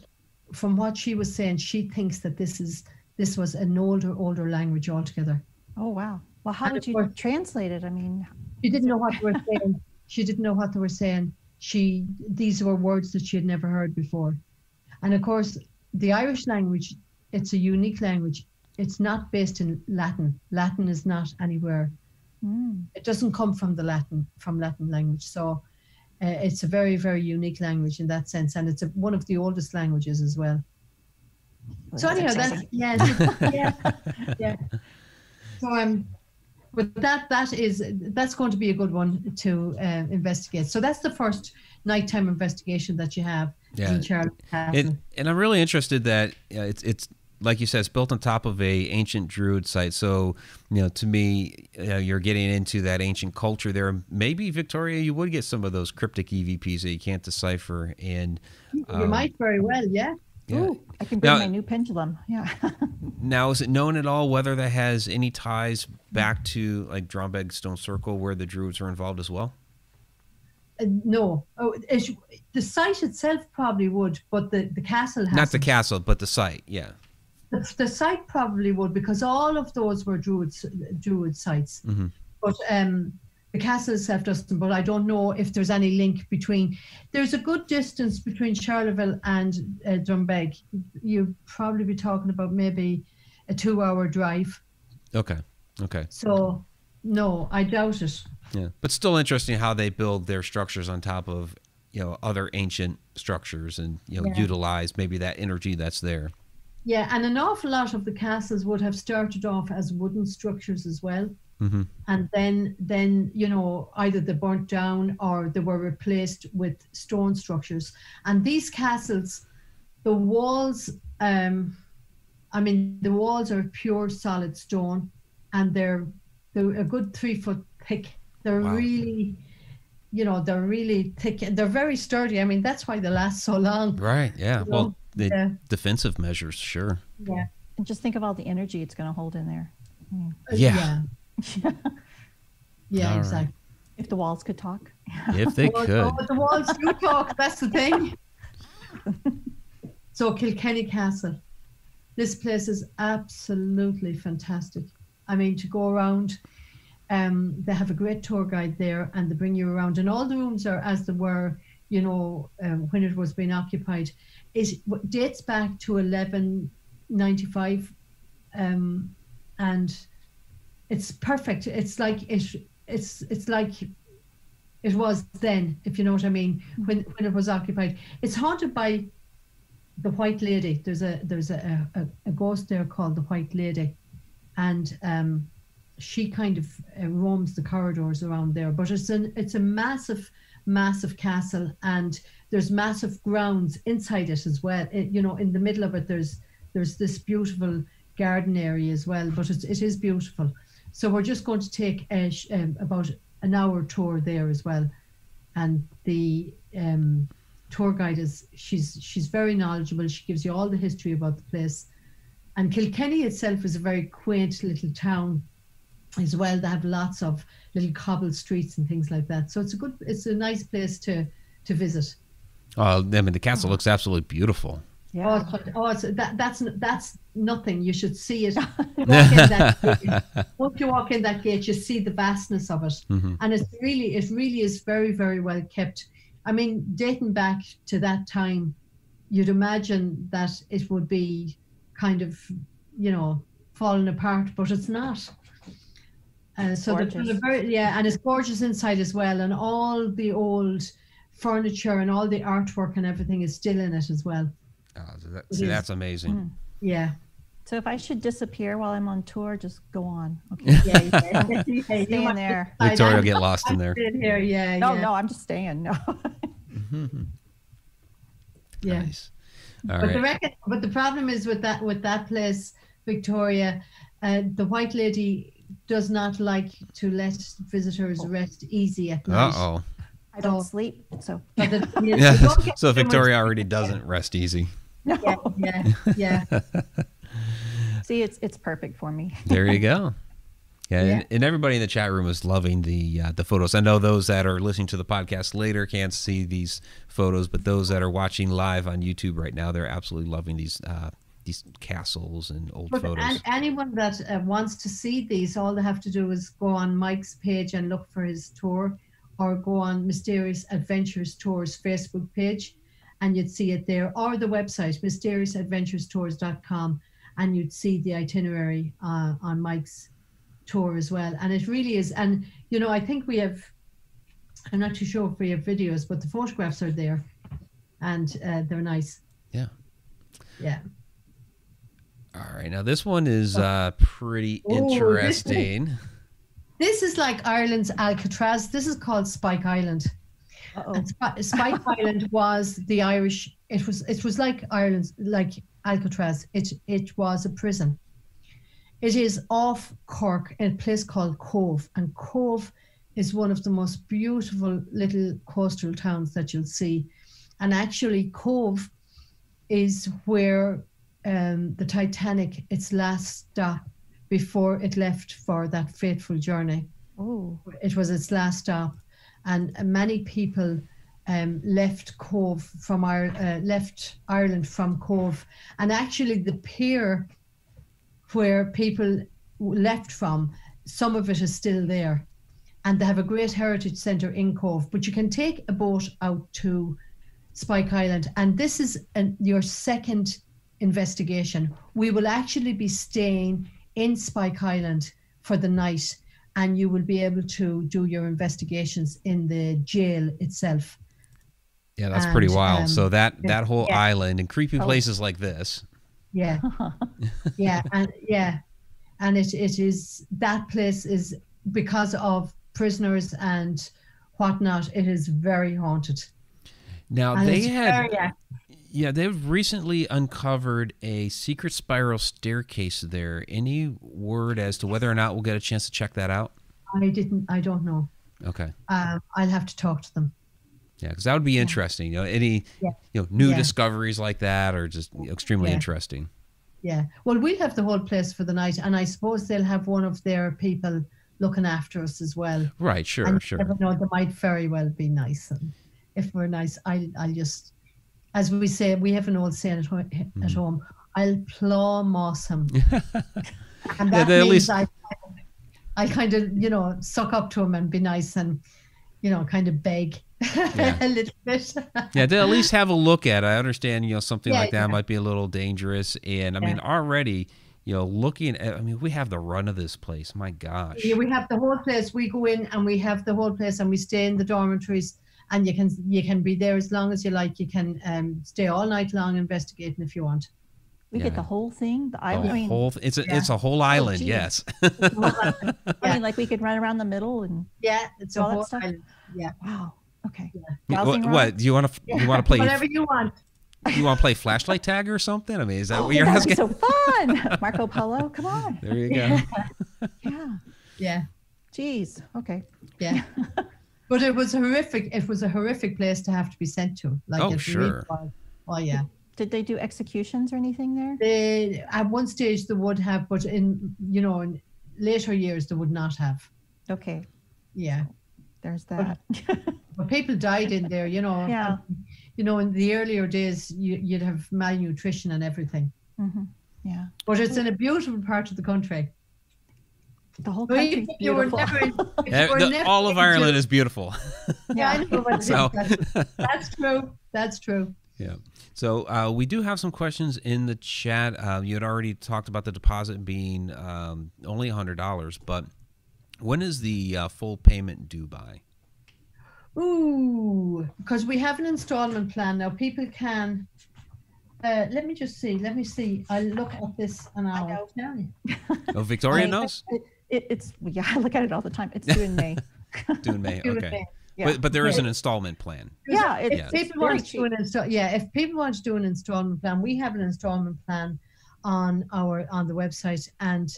from what she was saying, she thinks that this is this was an older older language altogether. Oh wow. Well, how And would of you course- translate it? I mean, She didn't know what they were [laughs] saying. She didn't know what they were saying. She these were words that she had never heard before. And of course, the Irish language, it's a unique language. It's not based in Latin. Latin is not anywhere. mm, It doesn't come from the Latin from Latin language. So uh, it's a very very unique language in that sense, and it's a, one of the oldest languages as well. well, So that's anyhow, that's exciting. yeah, [laughs] yeah, yeah. So um, but that that is that's going to be a good one to uh, investigate. So that's the first nighttime investigation that you have Yeah. in Charles It, and I'm really interested that uh, it's it's like you said, it's built on top of a ancient Druid site. So you know, to me, uh, you're getting into that ancient culture there. Maybe Victoria, you would get some of those cryptic EVPs that you can't decipher. And you um, might very well, yeah. yeah. Ooh, I can bring Now- my new pendulum. Yeah. [laughs] Now, is it known at all whether that has any ties back to like Drombeg Stone Circle, where the Druids are involved as well? Uh, no, oh, it, the site itself probably would, but the the castle has Not the castle, but the site. Yeah. The, the site probably would because all of those were druid druid sites Mhm. but um the castle itself doesn't but i don't know if there's any link between there's a good distance between charleville and uh, Drombeg. you'd probably be talking about maybe a two hour drive Okay. Okay. so no i doubt it Yeah, but still interesting how they build their structures on top of you know other ancient structures and you know Yeah. utilize maybe that energy that's there. Yeah and an awful lot of the castles would have started off as wooden structures as well. Hmm and then then you know either they burnt down or they were replaced with stone structures. And these castles the walls um i mean the walls are pure solid stone and they're they're a good three foot thick. They're Wow. really you know they're really thick. They're very sturdy. I mean that's why they last so long. Right. Yeah. You Well, know, the yeah. defensive measures, sure. yeah and just think of all the energy it's going to hold in there. I mean, Yeah. yeah, [laughs] yeah All right. exactly if the walls could talk. If they Well, could. oh, the walls do talk. That's the thing. [laughs] so Kilkenny Castle, this place is absolutely fantastic. I mean, to go around, um, they have a great tour guide there, and they bring you around, and all the rooms are as they were, you know, um, when it was being occupied. It w- dates back to 1195, um, and it's perfect. It's like it. It's it's like it was then, if you know what I mean, when when it was occupied. It's haunted by the White Lady. There's a there's a, a, a ghost there called the White Lady, and um, she kind of uh, roams the corridors around there. But it's an it's a massive, massive castle, and there's massive grounds inside it as well. It, you know, in the middle of it, there's there's this beautiful garden area as well. But it's, it is beautiful. So we're just going to take a, um, about an hour tour there as well, and the um, tour guide is she's she's very knowledgeable. She gives you all the history about the place, and Kilkenny itself is a very quaint little town as well. They have lots of little cobbled streets and things like that. So it's a good, it's a nice place to to visit. Oh, I mean, the castle looks absolutely beautiful. Oh, Yeah. it's, quite- oh, that that's that's nothing. You should see it. [laughs] Walk in that [laughs] gate. Once you walk in that gate, you see the vastness of it, Mhm. and it's really, it really is very, very well kept. I mean, dating back to that time, you'd imagine that it would be kind of, you know, falling apart, but it's not. Uh, so they've done very, yeah, and it's gorgeous inside as well, and all the old furniture and all the artwork and everything is still in it as well. Oh, that, see, is. that's amazing. Mm. Yeah. So if I should disappear while I'm on tour, just go on. Okay. Yeah, [laughs] yeah. yeah, you Stay in might there. Victoria will get lost in there. staying here, yeah, No, yeah, no, I'm just staying. No. [laughs] yeah. Nice. All But the right. reckon, but the problem is with that with that place, Victoria, uh, the White Lady does not like to let visitors rest easy at Uh night. oh. I don't So- sleep. So [laughs] [laughs] So that you- you Yeah. don't So Victoria already [laughs] doesn't rest easy. no. Yeah, yeah, yeah. See, it's it's perfect for me. There you go. Yeah, Yeah. And, and everybody in the chat room is loving the uh, the photos. I know those that are listening to the podcast later can't see these photos, but those that are watching live on YouTube right now, they're absolutely loving these uh, these castles and old But photos. an, anyone that uh, wants to see these, all they have to do is go on Mike's page and look for his tour, or go on Mysterious Adventures Tours Facebook page, and you'd see it there, or the website mysteriousAdventurestours.com, and you'd see the itinerary uh, on Mike's tour as well. And it really is, and you know, I think we have. I'm not too sure if we have videos, but the photographs are there, and uh, they're nice. Yeah. Yeah. All right, now this one is uh, pretty Oh, this- interesting. [laughs] This is like Ireland's Alcatraz. This is called Spike Island. Uh-oh. And Spi- Spike [laughs] Island was the Irish. It was it was like Ireland's like Alcatraz. It it was a prison. It is off Cork in a place called Cobh, and Cobh is one of the most beautiful little coastal towns that you'll see. And actually, Cobh is where um, the Titanic its last stop before it left for that fateful journey. Oh, it was its last stop, and many people um, left Cobh from our uh, left Ireland from Cobh, and actually the pier where people left from, some of it is still there, and they have a great heritage centre in Cobh. But you can take a boat out to Spike Island, and this is an, your second investigation. We will actually be staying in Spike Island for the night and you will be able to do your investigations in the jail itself. Yeah, that's pretty wild. um, so that that whole yeah. island and creepy Oh. places like this. Yeah, [laughs] yeah, and yeah, and it, it is that place is because of prisoners and whatnot. It is very haunted. Now And they had. Yeah, they've recently uncovered a secret spiral staircase there. Any word as to whether or not we'll get a chance to check that out? I didn't. I don't know. Okay. Um, I'll have to talk to them. Yeah, because that would be interesting. You know, any Yeah. you know new Yeah. discoveries like that are just extremely Yeah. interesting. Yeah. Well, we'll have the whole place for the night, and I suppose they'll have one of their people looking after us as well. Right. Sure. and sure. never know, they might very well be nice. And if we're nice, I'll, I'll just, as we say, we have an old saying at, ho- at Mm-hmm. home, I'll plámás him. [laughs] and that at means least- I, I kind of, you know, suck up to him and be nice and, you know, kind of beg [laughs] Yeah. a little bit. Yeah, to at least have a look at. it. I understand, you know, something Yeah, like that yeah. might be a little dangerous, and I mean, already, you know, looking at. I mean, we have the run of this place. My gosh. Yeah, we have the whole place. We go in and we have the whole place, and we stay in the dormitories. And you can you can be there as long as you like. You can um, stay all night long investigating if you want. we Yeah. get the whole thing. The The island. I mean, whole, it's a yeah. it's a whole island. geez. yes. [laughs] I Yeah. mean, like we could run around the middle and Yeah, it's a All that stuff? island. Yeah, wow. Okay. what, what do you want to you want to play [laughs] whatever you want. you want to play flashlight tag or something? I mean, is that Oh, what you're that'd asking? so fun. [laughs] Marco Polo, come on. There you go. Yeah. Yeah, Jeez. Okay. yeah. But it was horrific. It was a horrific place to have to be sent to. Like Oh, it really sure. was. Oh yeah. Did they do executions or anything there? They at one stage they would have, but in you know in later years they would not have. Okay. Yeah. There's that. [laughs] But people died in there, you know. Yeah. You know, in the earlier days, you, you'd have malnutrition and everything. hmm Yeah. But it's in a beautiful part of the country. The whole Well, country's you beautiful. never, [laughs] if you the- never all of Ireland is beautiful. [laughs] Yeah, I know, but So- that's, that's true. That's true. Yeah. So uh, we do have some questions in the chat. Uh, you had already talked about the deposit being um, only hundred dollars, but when is the uh, full payment due by? Ooh, because we have an installment plan now. People can. Uh, let me just see. Let me see. I'll look at this and I'll tell you. Oh, Victoria I- knows. It, it, it's yeah. [laughs] I look at it all the time. It's due in May. [laughs] Due in May. Okay. thing. Yeah. But, but there is an installment plan. Yeah, If Yeah. people want to do an install, yeah, if people want to do an installment plan, we have an installment plan on our on the website. And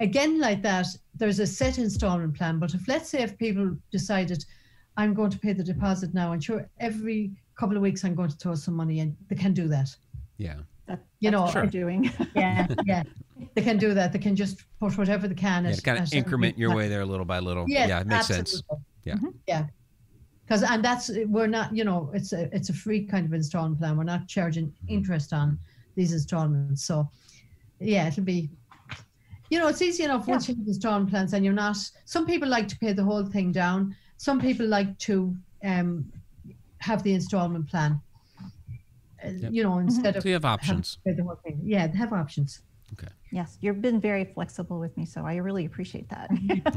again, like that, there's a set installment plan. But if let's say if people decided, I'm going to pay the deposit now, and sure, every couple of weeks I'm going to throw some money in, they can do that. Yeah. That, You that's know, what Sure. we're doing. [laughs] Yeah, yeah. They can do that. They can just put whatever they can. Yeah, to kind of increment your way there little by little. Yes, yeah, it makes sense. absolutely. Yeah. Mhm. Yeah. Because and that's we're not you know it's a it's a free kind of installment plan. We're not charging Mm-hmm. interest on these installments. So yeah, it'll be. You know, it's easy enough once you have installment plans, and you're not. Some people like to pay the whole thing down. Some people like to um, have the installment plan. Uh, Yep. You know, instead of So you have options. to pay the whole thing. Yeah, they have options. Yes, you've been very flexible with me, so I really appreciate that. [laughs]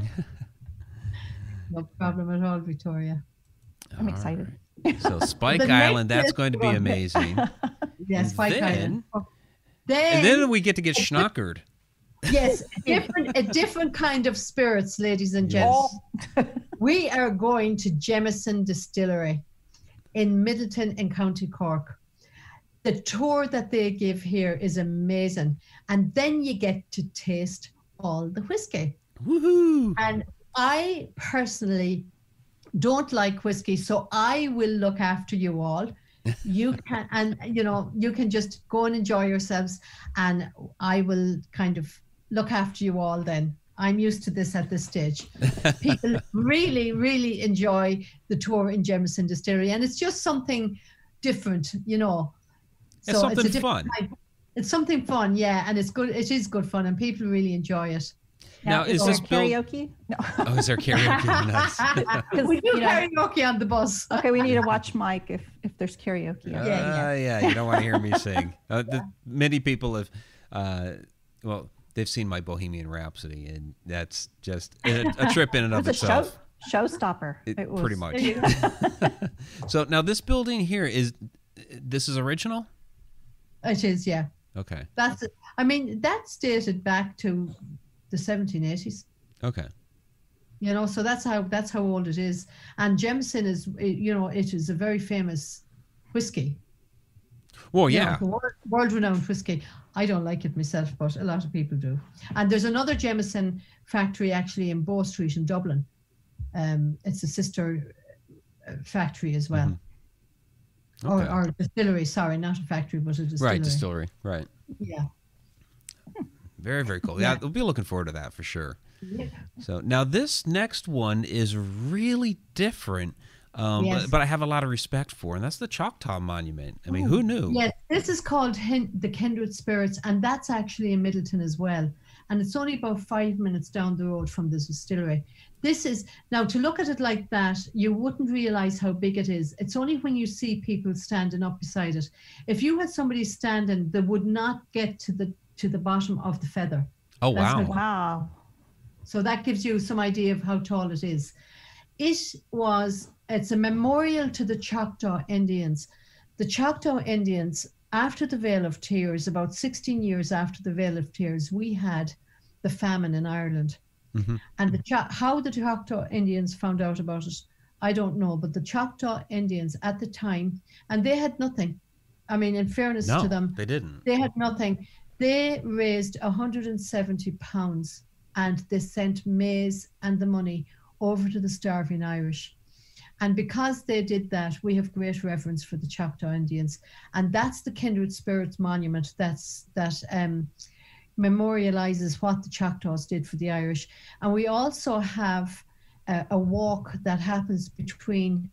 No problem at all, Victoria. I'm All excited. right. So Spike [laughs] Island, that's going to be amazing. [laughs] Yes, And Pike then- Island. Oh, then, and then we get to get schnockered. yes, a different, a different kind of spirits, ladies and gents. we are going to Jameson Distillery in Midleton in County Cork. The tour that they give here is amazing. And then you get to taste all the whiskey. Woohoo! And I personally don't like whiskey, so I will look after you all. You [laughs] can, and you know, you can just go and enjoy yourselves, and I will kind of look after you all then. I'm used to this at this stage. People [laughs] really, really enjoy the tour in Jameson Distillery, and it's just something different, you know. It's something a different fun. type- It's something fun, yeah, and it's good. It is good fun, and people really enjoy it. Now, is there this built- karaoke? No. [laughs] Oh, is there karaoke? [laughs] nice. 'Cause, we do you know- karaoke on the bus. okay, we need to watch Mike if if there's karaoke. Yeah, yeah. yeah, You don't want to hear me sing. [laughs] Uh, the, many people have, uh, well, they've seen my Bohemian Rhapsody, and that's just a, a trip in and of It's a show itself. showstopper. It- It was. pretty much. There you go. So now this building here is, this is original. It is, yeah. Okay. That's. I mean, that's dated back to the 1780s. Okay. You know, so that's how that's how old it is. And Jameson is, you know, it is a very famous whiskey. Well, you know, yeah. world, world-renowned whiskey. I don't like it myself, but a lot of people do. And there's another Jameson factory actually in Bow Street in Dublin. Um, it's a sister uh, factory as well, Okay. or, or distillery. Sorry, not a factory, but a distillery. right. Distillery. Right. Yeah. Very, very cool. Yeah, Yeah. we'll be looking forward to that for sure. Yeah. So now this next one is really different, um, Yes. but, but I have a lot of respect for, and that's the Choctaw Monument. I mean, who knew? Yes, this is called Hin- the Kindred Spirits, and that's actually in Midleton as well. And it's only about five minutes down the road from the distillery. This is now to look at it like that, you wouldn't realize how big it is. It's only when you see people standing up beside it. If you had somebody standing, they would not get to the to the bottom of the feather. Oh That's wow! Wow. So that gives you some idea of how tall it is. It was, it's a memorial to the Choctaw Indians. The Choctaw Indians, after the Veil of Tears, about 16 years after the Veil of Tears, we had the famine in Ireland. Mhm. And the Cho- how the Choctaw Indians found out about it, I don't know. But the Choctaw Indians at the time, and they had nothing. I mean, in fairness No, to them, they didn't. they had nothing. They raised 170 pounds and they sent maize and the money over to the starving Irish. And because they did that, we have great reverence for the Choctaw Indians. And that's the Kindred Spirits Monument that's that um, memorializes what the Choctaws did for the Irish. And we also have a, a walk that happens between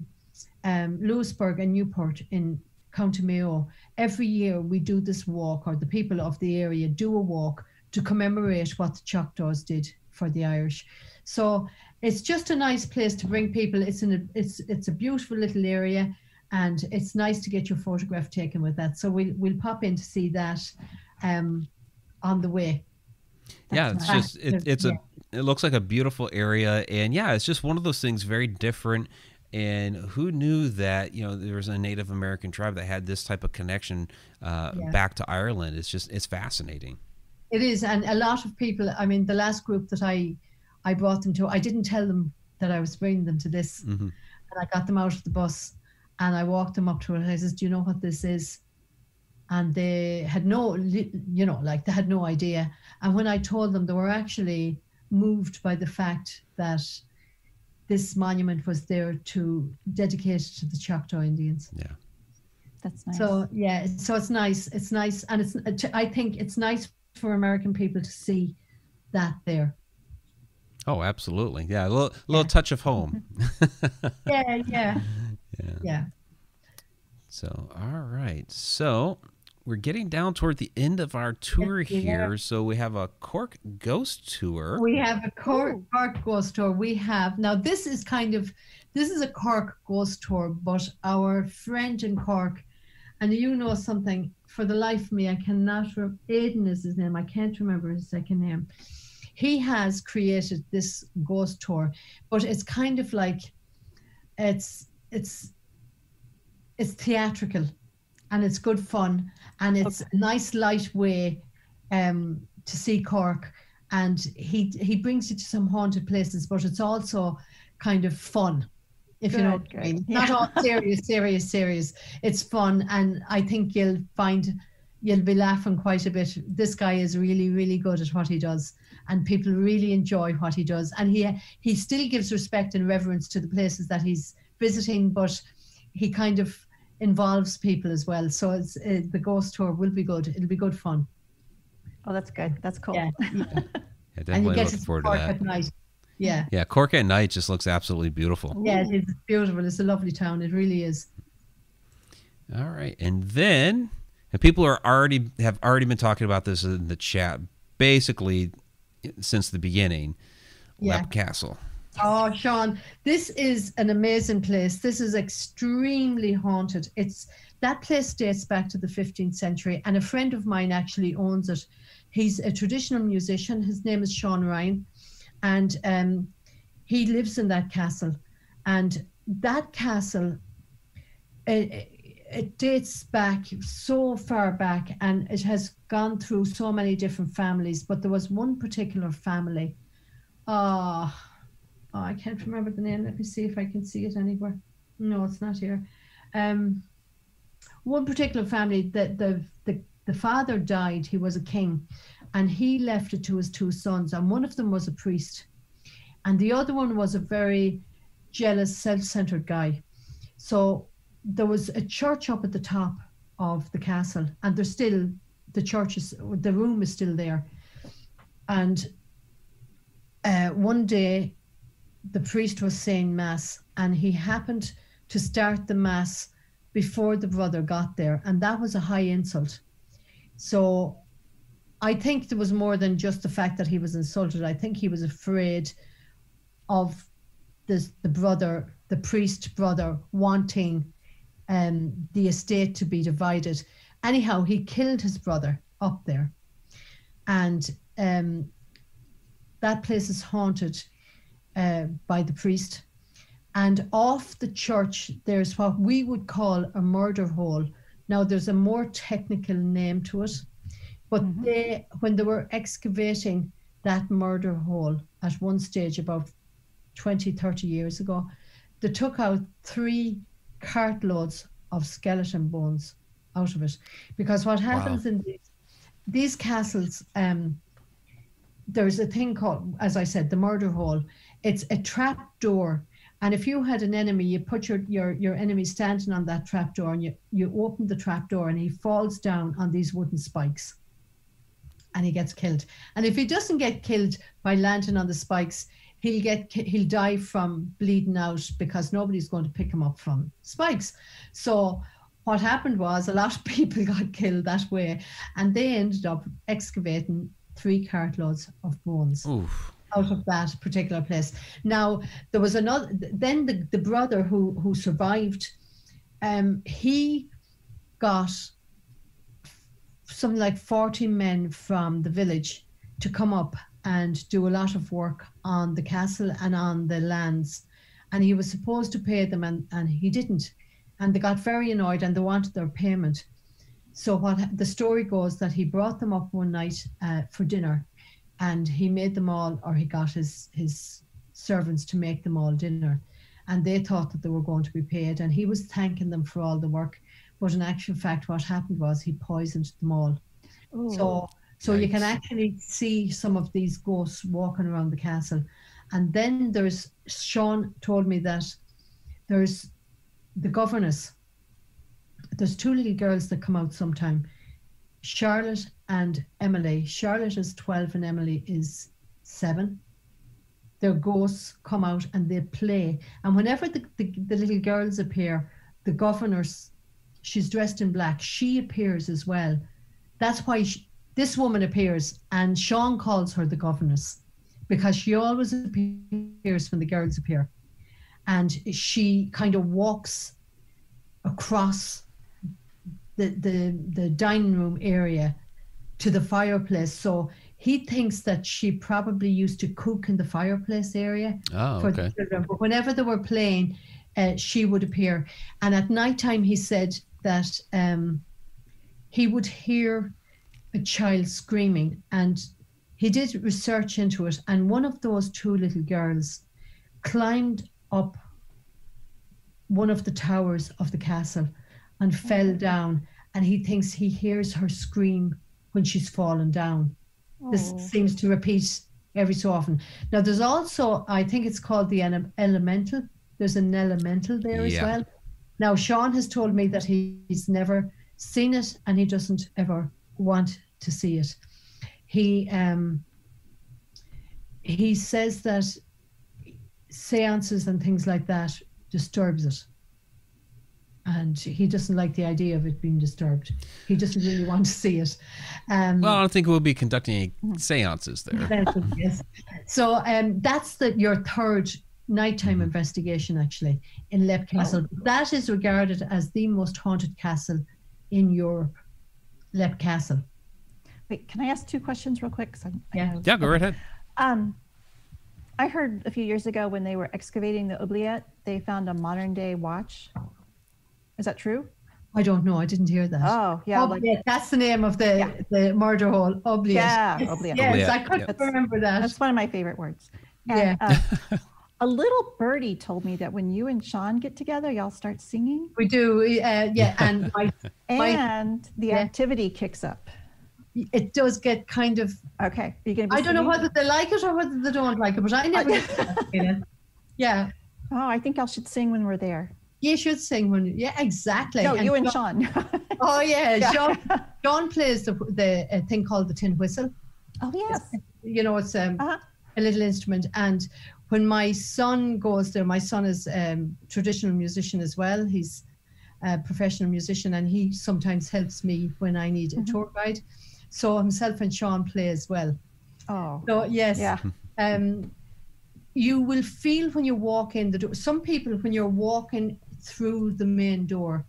um, Louisburgh and Newport in County Mayo. Every year we do this walk, or the people of the area do a walk to commemorate what the Choctaws did for the Irish. So it's just a nice place to bring people. It's a it's it's a beautiful little area, and it's nice to get your photograph taken with that. So we'll we'll pop in to see that um, on the way. yeah, it's just it, it's a it looks like a beautiful area, and yeah, it's just one of those things very different. And who knew that you know there was a Native American tribe that had this type of connection uh, Yeah. back to Ireland? It's just it's fascinating. It is, and a lot of people. I mean, the last group that I I brought them to, I didn't tell them that I was bringing them to this, hmm and I got them out of the bus, and I walked them up to it. I says, "Do you know what this is?" And they had no, you know, like they had no idea. And when I told them, they were actually moved by the fact that this monument was there to dedicate it to the Choctaw Indians. Yeah. That's nice. So yeah, so it's nice. It's nice, and it's. I think it's nice for American people to see that there. Oh, absolutely. Yeah, a little, little touch of home. [laughs] Yeah, yeah, [laughs] yeah. yeah. So, all right. So, we're getting down toward the end of our tour Yes, here. are. So, we have a Cork Ghost Tour. We have a Cork, Ooh. Cork ghost tour. We have now. This is kind of this is a Cork ghost tour, but our friend in Cork, and you know something. For the life of me, I cannot. Re- Aidan is his name. I can't remember his second name. He has created this ghost tour, but it's kind of like it's it's it's theatrical, and it's good fun, and it's a nice light way um, to see Cork and he he brings you to some haunted places, but it's also kind of fun, if you know what I mean. good. [laughs] Not all serious, serious, serious. It's fun, and I think you'll find you'll be laughing quite a bit. This guy is really, really good at what he does, and people really enjoy what he does. And he he still gives respect and reverence to the places that he's visiting, but he kind of involves people as well. So it's uh, the ghost tour will be good. It'll be good fun. Oh, that's good. That's cool. Yeah, [laughs] yeah. Yeah, and you get looking to forward to Cork that. at night. Yeah, Yeah, Cork at night just looks absolutely beautiful. yeah, it is It's beautiful. It's a lovely town. It really is. All right, and then and people are already have already been talking about this in the chat, basically since the beginning. Yeah. Leap Castle. Oh, Sean, this is an amazing place. This is extremely haunted. It's that place dates back to the 15th century, and a friend of mine actually owns it. He's a traditional musician. His name is Sean Ryan, and um, he lives in that castle. And that castle, it, it dates back so far back, and it has gone through so many different families. But there was one particular family. Ah. Oh, I can't remember the name. Let me see if I can see it anywhere. No, it's not here. Um, one particular family, the, the the the father died. He was a king, and he left it to his two sons. And one of them was a priest, and the other one was a very jealous, self-centered guy. So there was a church up at the top of the castle, and there's still the church is the room is still there. And uh, one day the priest was saying mass and he happened to start the mass before the brother got there and that was a high insult. So i think there was more than just the fact that he was insulted. I think he was afraid of this, the brother the priest brother wanting um, the estate to be divided. Anyhow he killed his brother up there. And um, that place is haunted uh, by the priest. And off the church, there's what we would call a murder hole. Now, there's a more technical name to it, but Mhm. they, when they were excavating that murder hole at one stage about 20, 30 years ago, they took out three cartloads of skeleton bones out of it. Because what happens in these, these castles, um, there's a thing called, as I said, the murder hole. It's a trap door. And if you had an enemy, you put your, your, your enemy standing on that trap door and you, you open the trap door and he falls down on these wooden spikes and he gets killed. And if he doesn't get killed by landing on the spikes, he'll get he'll die from bleeding out because nobody's going to pick him up from spikes. So what happened was a lot of [laughs] people got killed that way, and they ended up excavating three cartloads of bones Oof. Out of that particular place. Now there was another. Then the, the brother who who survived, um, he got something like forty men from the village to come up and do a lot of work on the castle and on the lands, and he was supposed to pay them, and and he didn't, and they got very annoyed and they wanted their payment. So what the story goes that he brought them up one night uh, for dinner, and he made them all, or he got his his servants to make them all dinner, and they thought that they were going to be paid, and he was thanking them for all the work, but in actual fact, what happened was he poisoned them all. Ooh. So so you can actually see some of these ghosts walking around the castle, and then there's Sean told me that there's the governess. There's two little girls that come out sometime, Charlotte and Emily. Charlotte is 12 and Emily is seven. Their ghosts come out and they play. And whenever the, the, the little girls appear, the governor's, she's dressed in black, she appears as well. That's why she, this woman appears, and Sean calls her the governess because she always appears when the girls appear. And she kind of walks across the, the, the dining room area to the fireplace. So he thinks that she probably used to cook in the fireplace area Oh, for okay. the children. But whenever they were playing, uh, she would appear. And at night time, he said that um, he would hear a child screaming. And he did research into it. And one of those two little girls climbed up one of the towers of the castle and fell down. And he thinks he hears her scream when she's fallen down. This Oh. seems to repeat every so often. Now, there's also, I think it's called the ele- elemental. There's an elemental there as well. Now, Sean has told me that he, he's never seen it and he doesn't ever want to see it. He um, he says that seances and things like that disturbs it. And he doesn't like the idea of it being disturbed. He doesn't really want to see it. Um, Well, I don't think we'll be conducting any seances there. that's what it is. So um, that's the your third nighttime Mm-hmm. investigation actually in Leap Castle. That is regarded as the most haunted castle in Europe. Leap Castle. Wait, can I ask two questions real quick? I'm- I Yeah. Yeah, go right ahead. Um, I heard a few years ago when they were excavating the oubliette, they found a modern day watch. Is that true? I don't know. I didn't hear that. Oh, yeah. like, that's the name of the Yeah. the murder hole. Oubliette. Yeah, Yes. Yes, Oubliette, I couldn't yeah. remember that. that's one of my favorite words. And, Yeah. uh, [laughs] a little birdie told me that when you and Sean get together, y'all start singing We do. Uh, yeah, [laughs] and my, My- and the Yeah. activity kicks up. it does get kind of. Okay. Are you going to be I don't know whether they like it or whether they don't like it, but I never. [laughs] get that feeling. yeah, Oh, I think y'all should sing when we're there. You should sing when. Yeah, exactly. No, you and Sean- Sean. [laughs] Oh yeah, [laughs] Yeah. Sean. Sean plays the the uh, thing called the tin whistle. oh, yes. You know, it's um, Uh-huh. a little instrument. And when my son goes there, my son is um, traditional musician as well. He's a professional musician, and he sometimes helps me when I need a Mhm. tour guide. So himself and Sean play as well. Oh, So yes, yeah. um, you will feel when you walk in the door. Some people, when you're walking through the main door,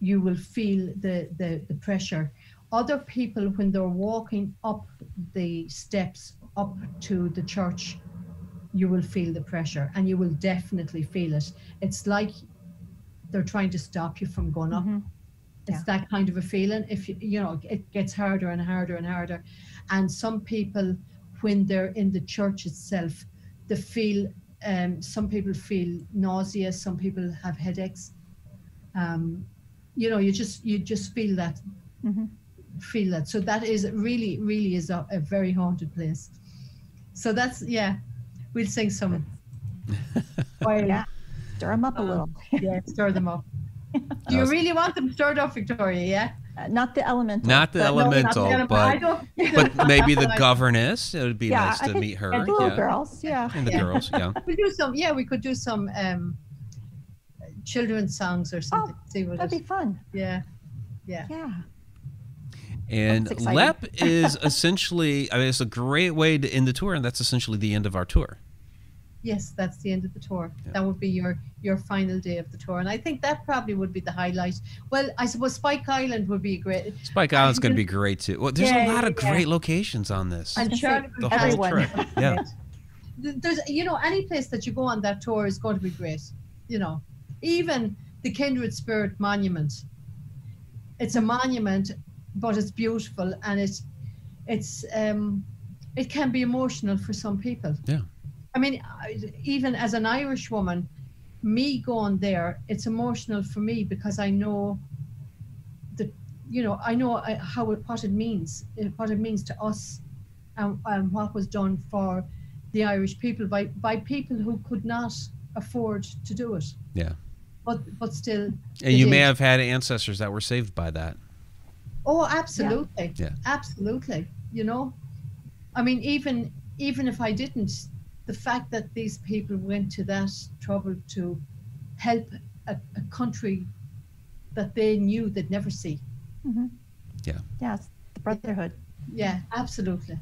you will feel the, the, the pressure. Other people, when they're walking up the steps up to the church, you will feel the pressure and you will definitely feel it. It's like they're trying to stop you from going up. Mhm. It's that kind of a feeling. If you, you know, it gets harder and harder and harder. And some people, when they're in the church itself, they feel. Um, some people feel nausea. Some people have headaches. Um, you know, you just you just feel that, Mhm. feel that. So that is really, really is a, a very haunted place. So that's yeah, we'll sing some. [laughs] while- Yeah. Stir them up a Um, little. yeah, stir them up. [laughs] Do you really want them stirred up, Victoria? Yeah. Not the elemental. Not the but- No, not elemental, the but [laughs] but [laughs] maybe the governess. It would be Yeah, nice I to think- meet her. And the little yeah. girls. Yeah. And the Yeah. girls, yeah. We do some. Yeah, we could do some um, children's songs or something. See what That'd it, be fun. yeah, yeah. Yeah. And Leap is [laughs] essentially, I mean, it's a great way to end the tour, and that's essentially the end of our tour. Yes, that's the end of the tour. Yeah. That would be your your final day of the tour, and I think that probably would be the highlight. Well, I suppose Spike Island would be a great. Spike Island's going to be great too. Well, there's Yeah, a lot of yeah. great locations on this. And Charlotte the whole everyone. trip. Yeah. There's, you know, any place that you go on that tour is going to be great. You know, even the Kindred Spirit Monument. It's a monument, but it's beautiful, and it's it's um, it can be emotional for some people. Yeah. I mean, even as an Irish woman, me going there, it's emotional for me because I know that you know I know uh, how it, what it means, uh, what it means to us, and, and what was done for the Irish people by by people who could not afford to do it. Yeah. But but still, And you It may have had ancestors that were saved by that. Oh, absolutely. Yeah. Absolutely. You know, I mean, even even if I didn't, the fact that these people went to that trouble to help a, a country that they knew they'd never see. hmm Yeah. Yes, the brotherhood. Yeah, absolutely.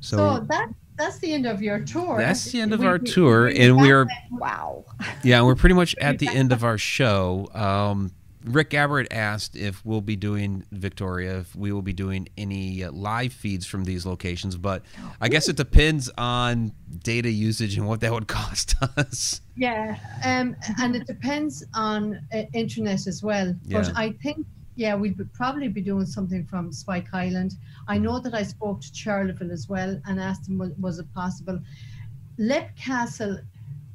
So, So, that that's the end of your tour. That's the end of We- our we- tour, and we are Wow. yeah, we're pretty much at the end of our show. Um, Rick Gabbard asked if we'll be doing Victoria, if we will be doing any uh, live feeds from these locations, but I guess it depends on data usage and what that would [laughs] cost us. Yeah, um, and it depends on uh, internet as well. But Yeah. I think, yeah, we'd probably be doing something from Spike Island. I know that I spoke to Charleville as well and asked them was, was it possible. Leap Castle,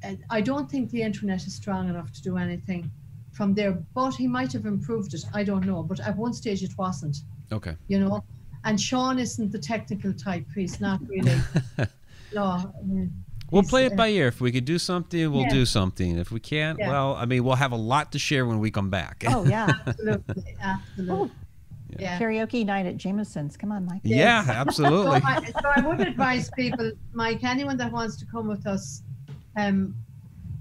uh, I don't think the internet is strong enough to do anything from there, but he might have improved it. I don't know, but at one stage it wasn't. Okay. You know, and Sean isn't the technical type. He's not really. [laughs] no. uh, We'll play it uh, by ear. If we could do something, we'll Yeah. do something. If we can't, Yeah. well, I mean, we'll have a lot to share when we come back. Oh yeah. [laughs] Absolutely, absolutely. Yeah. Karaoke night at Jameson's. Come on, Mike. yeah, [laughs] So absolutely. I, so I would advise people, Mike, anyone that wants to come with us, um,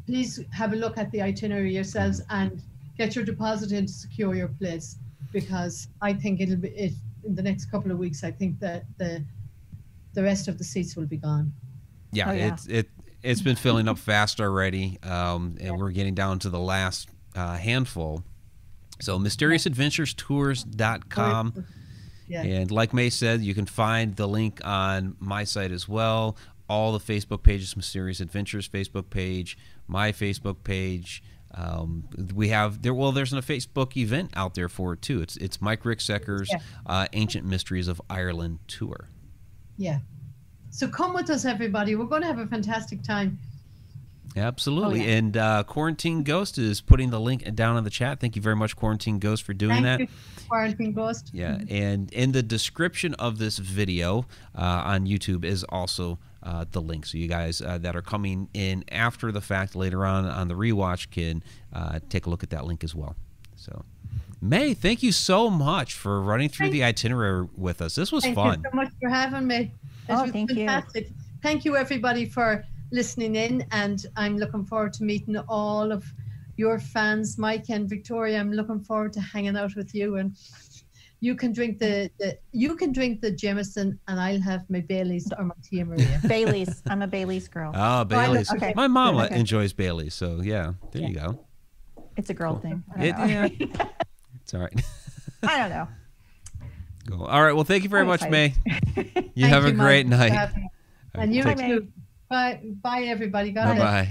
please have a look at the itinerary yourselves and get your deposit in to secure your place because I think it'll be it in the next couple of weeks. I think that the the rest of the seats will be gone. Yeah, Oh, yeah. it's it it's been filling up fast already, um, and we're getting down to the last uh, handful. So mysteriousadventurestours.com. Yeah. And like May said, you can find the link on my site as well. All the Facebook pages, Mysterious Adventures Facebook page, my Facebook page. Um, we have there. Well, there's a Facebook event out there for it too. It's it's Mike Ricksecker's Yeah. uh, Ancient Mysteries of Ireland tour. Yeah. So come with us, everybody. We're going to have a fantastic time. Absolutely. Oh, yeah. And uh, Quarantine Ghost is putting the link down in the chat. Thank you very much, Quarantine Ghost, for doing Thank that. you, Quarantine Ghost. Yeah, and in the description of this video uh, on YouTube is also uh, the link. So you guys uh, that are coming in after the fact later on on the rewatch can uh, take a look at that link as well. So, May, thank you so much for running through Thank- the itinerary with us. This was Thank fun. Thank you so much for having me. It Oh, was thank you. Thank you, everybody, for listening in. And I'm looking forward to meeting all of your fans, Mike and Victoria. I'm looking forward to hanging out with you. And you can drink the, the you can drink the Jameson, and I'll have my Bailey's or my Tia Maria. [laughs] Bailey's. I'm a Bailey's girl. Ah, Bailey's. okay. My mom Okay. enjoys Bailey's, so yeah, there you go. It's a girl thing. I It, don't know. yeah, [laughs] it's all right. [laughs] I don't know. Cool. All right. Well, thank you very I'm much, May. You Thank have a great for night. And you Bye, too. Bye, bye, everybody. Bye bye.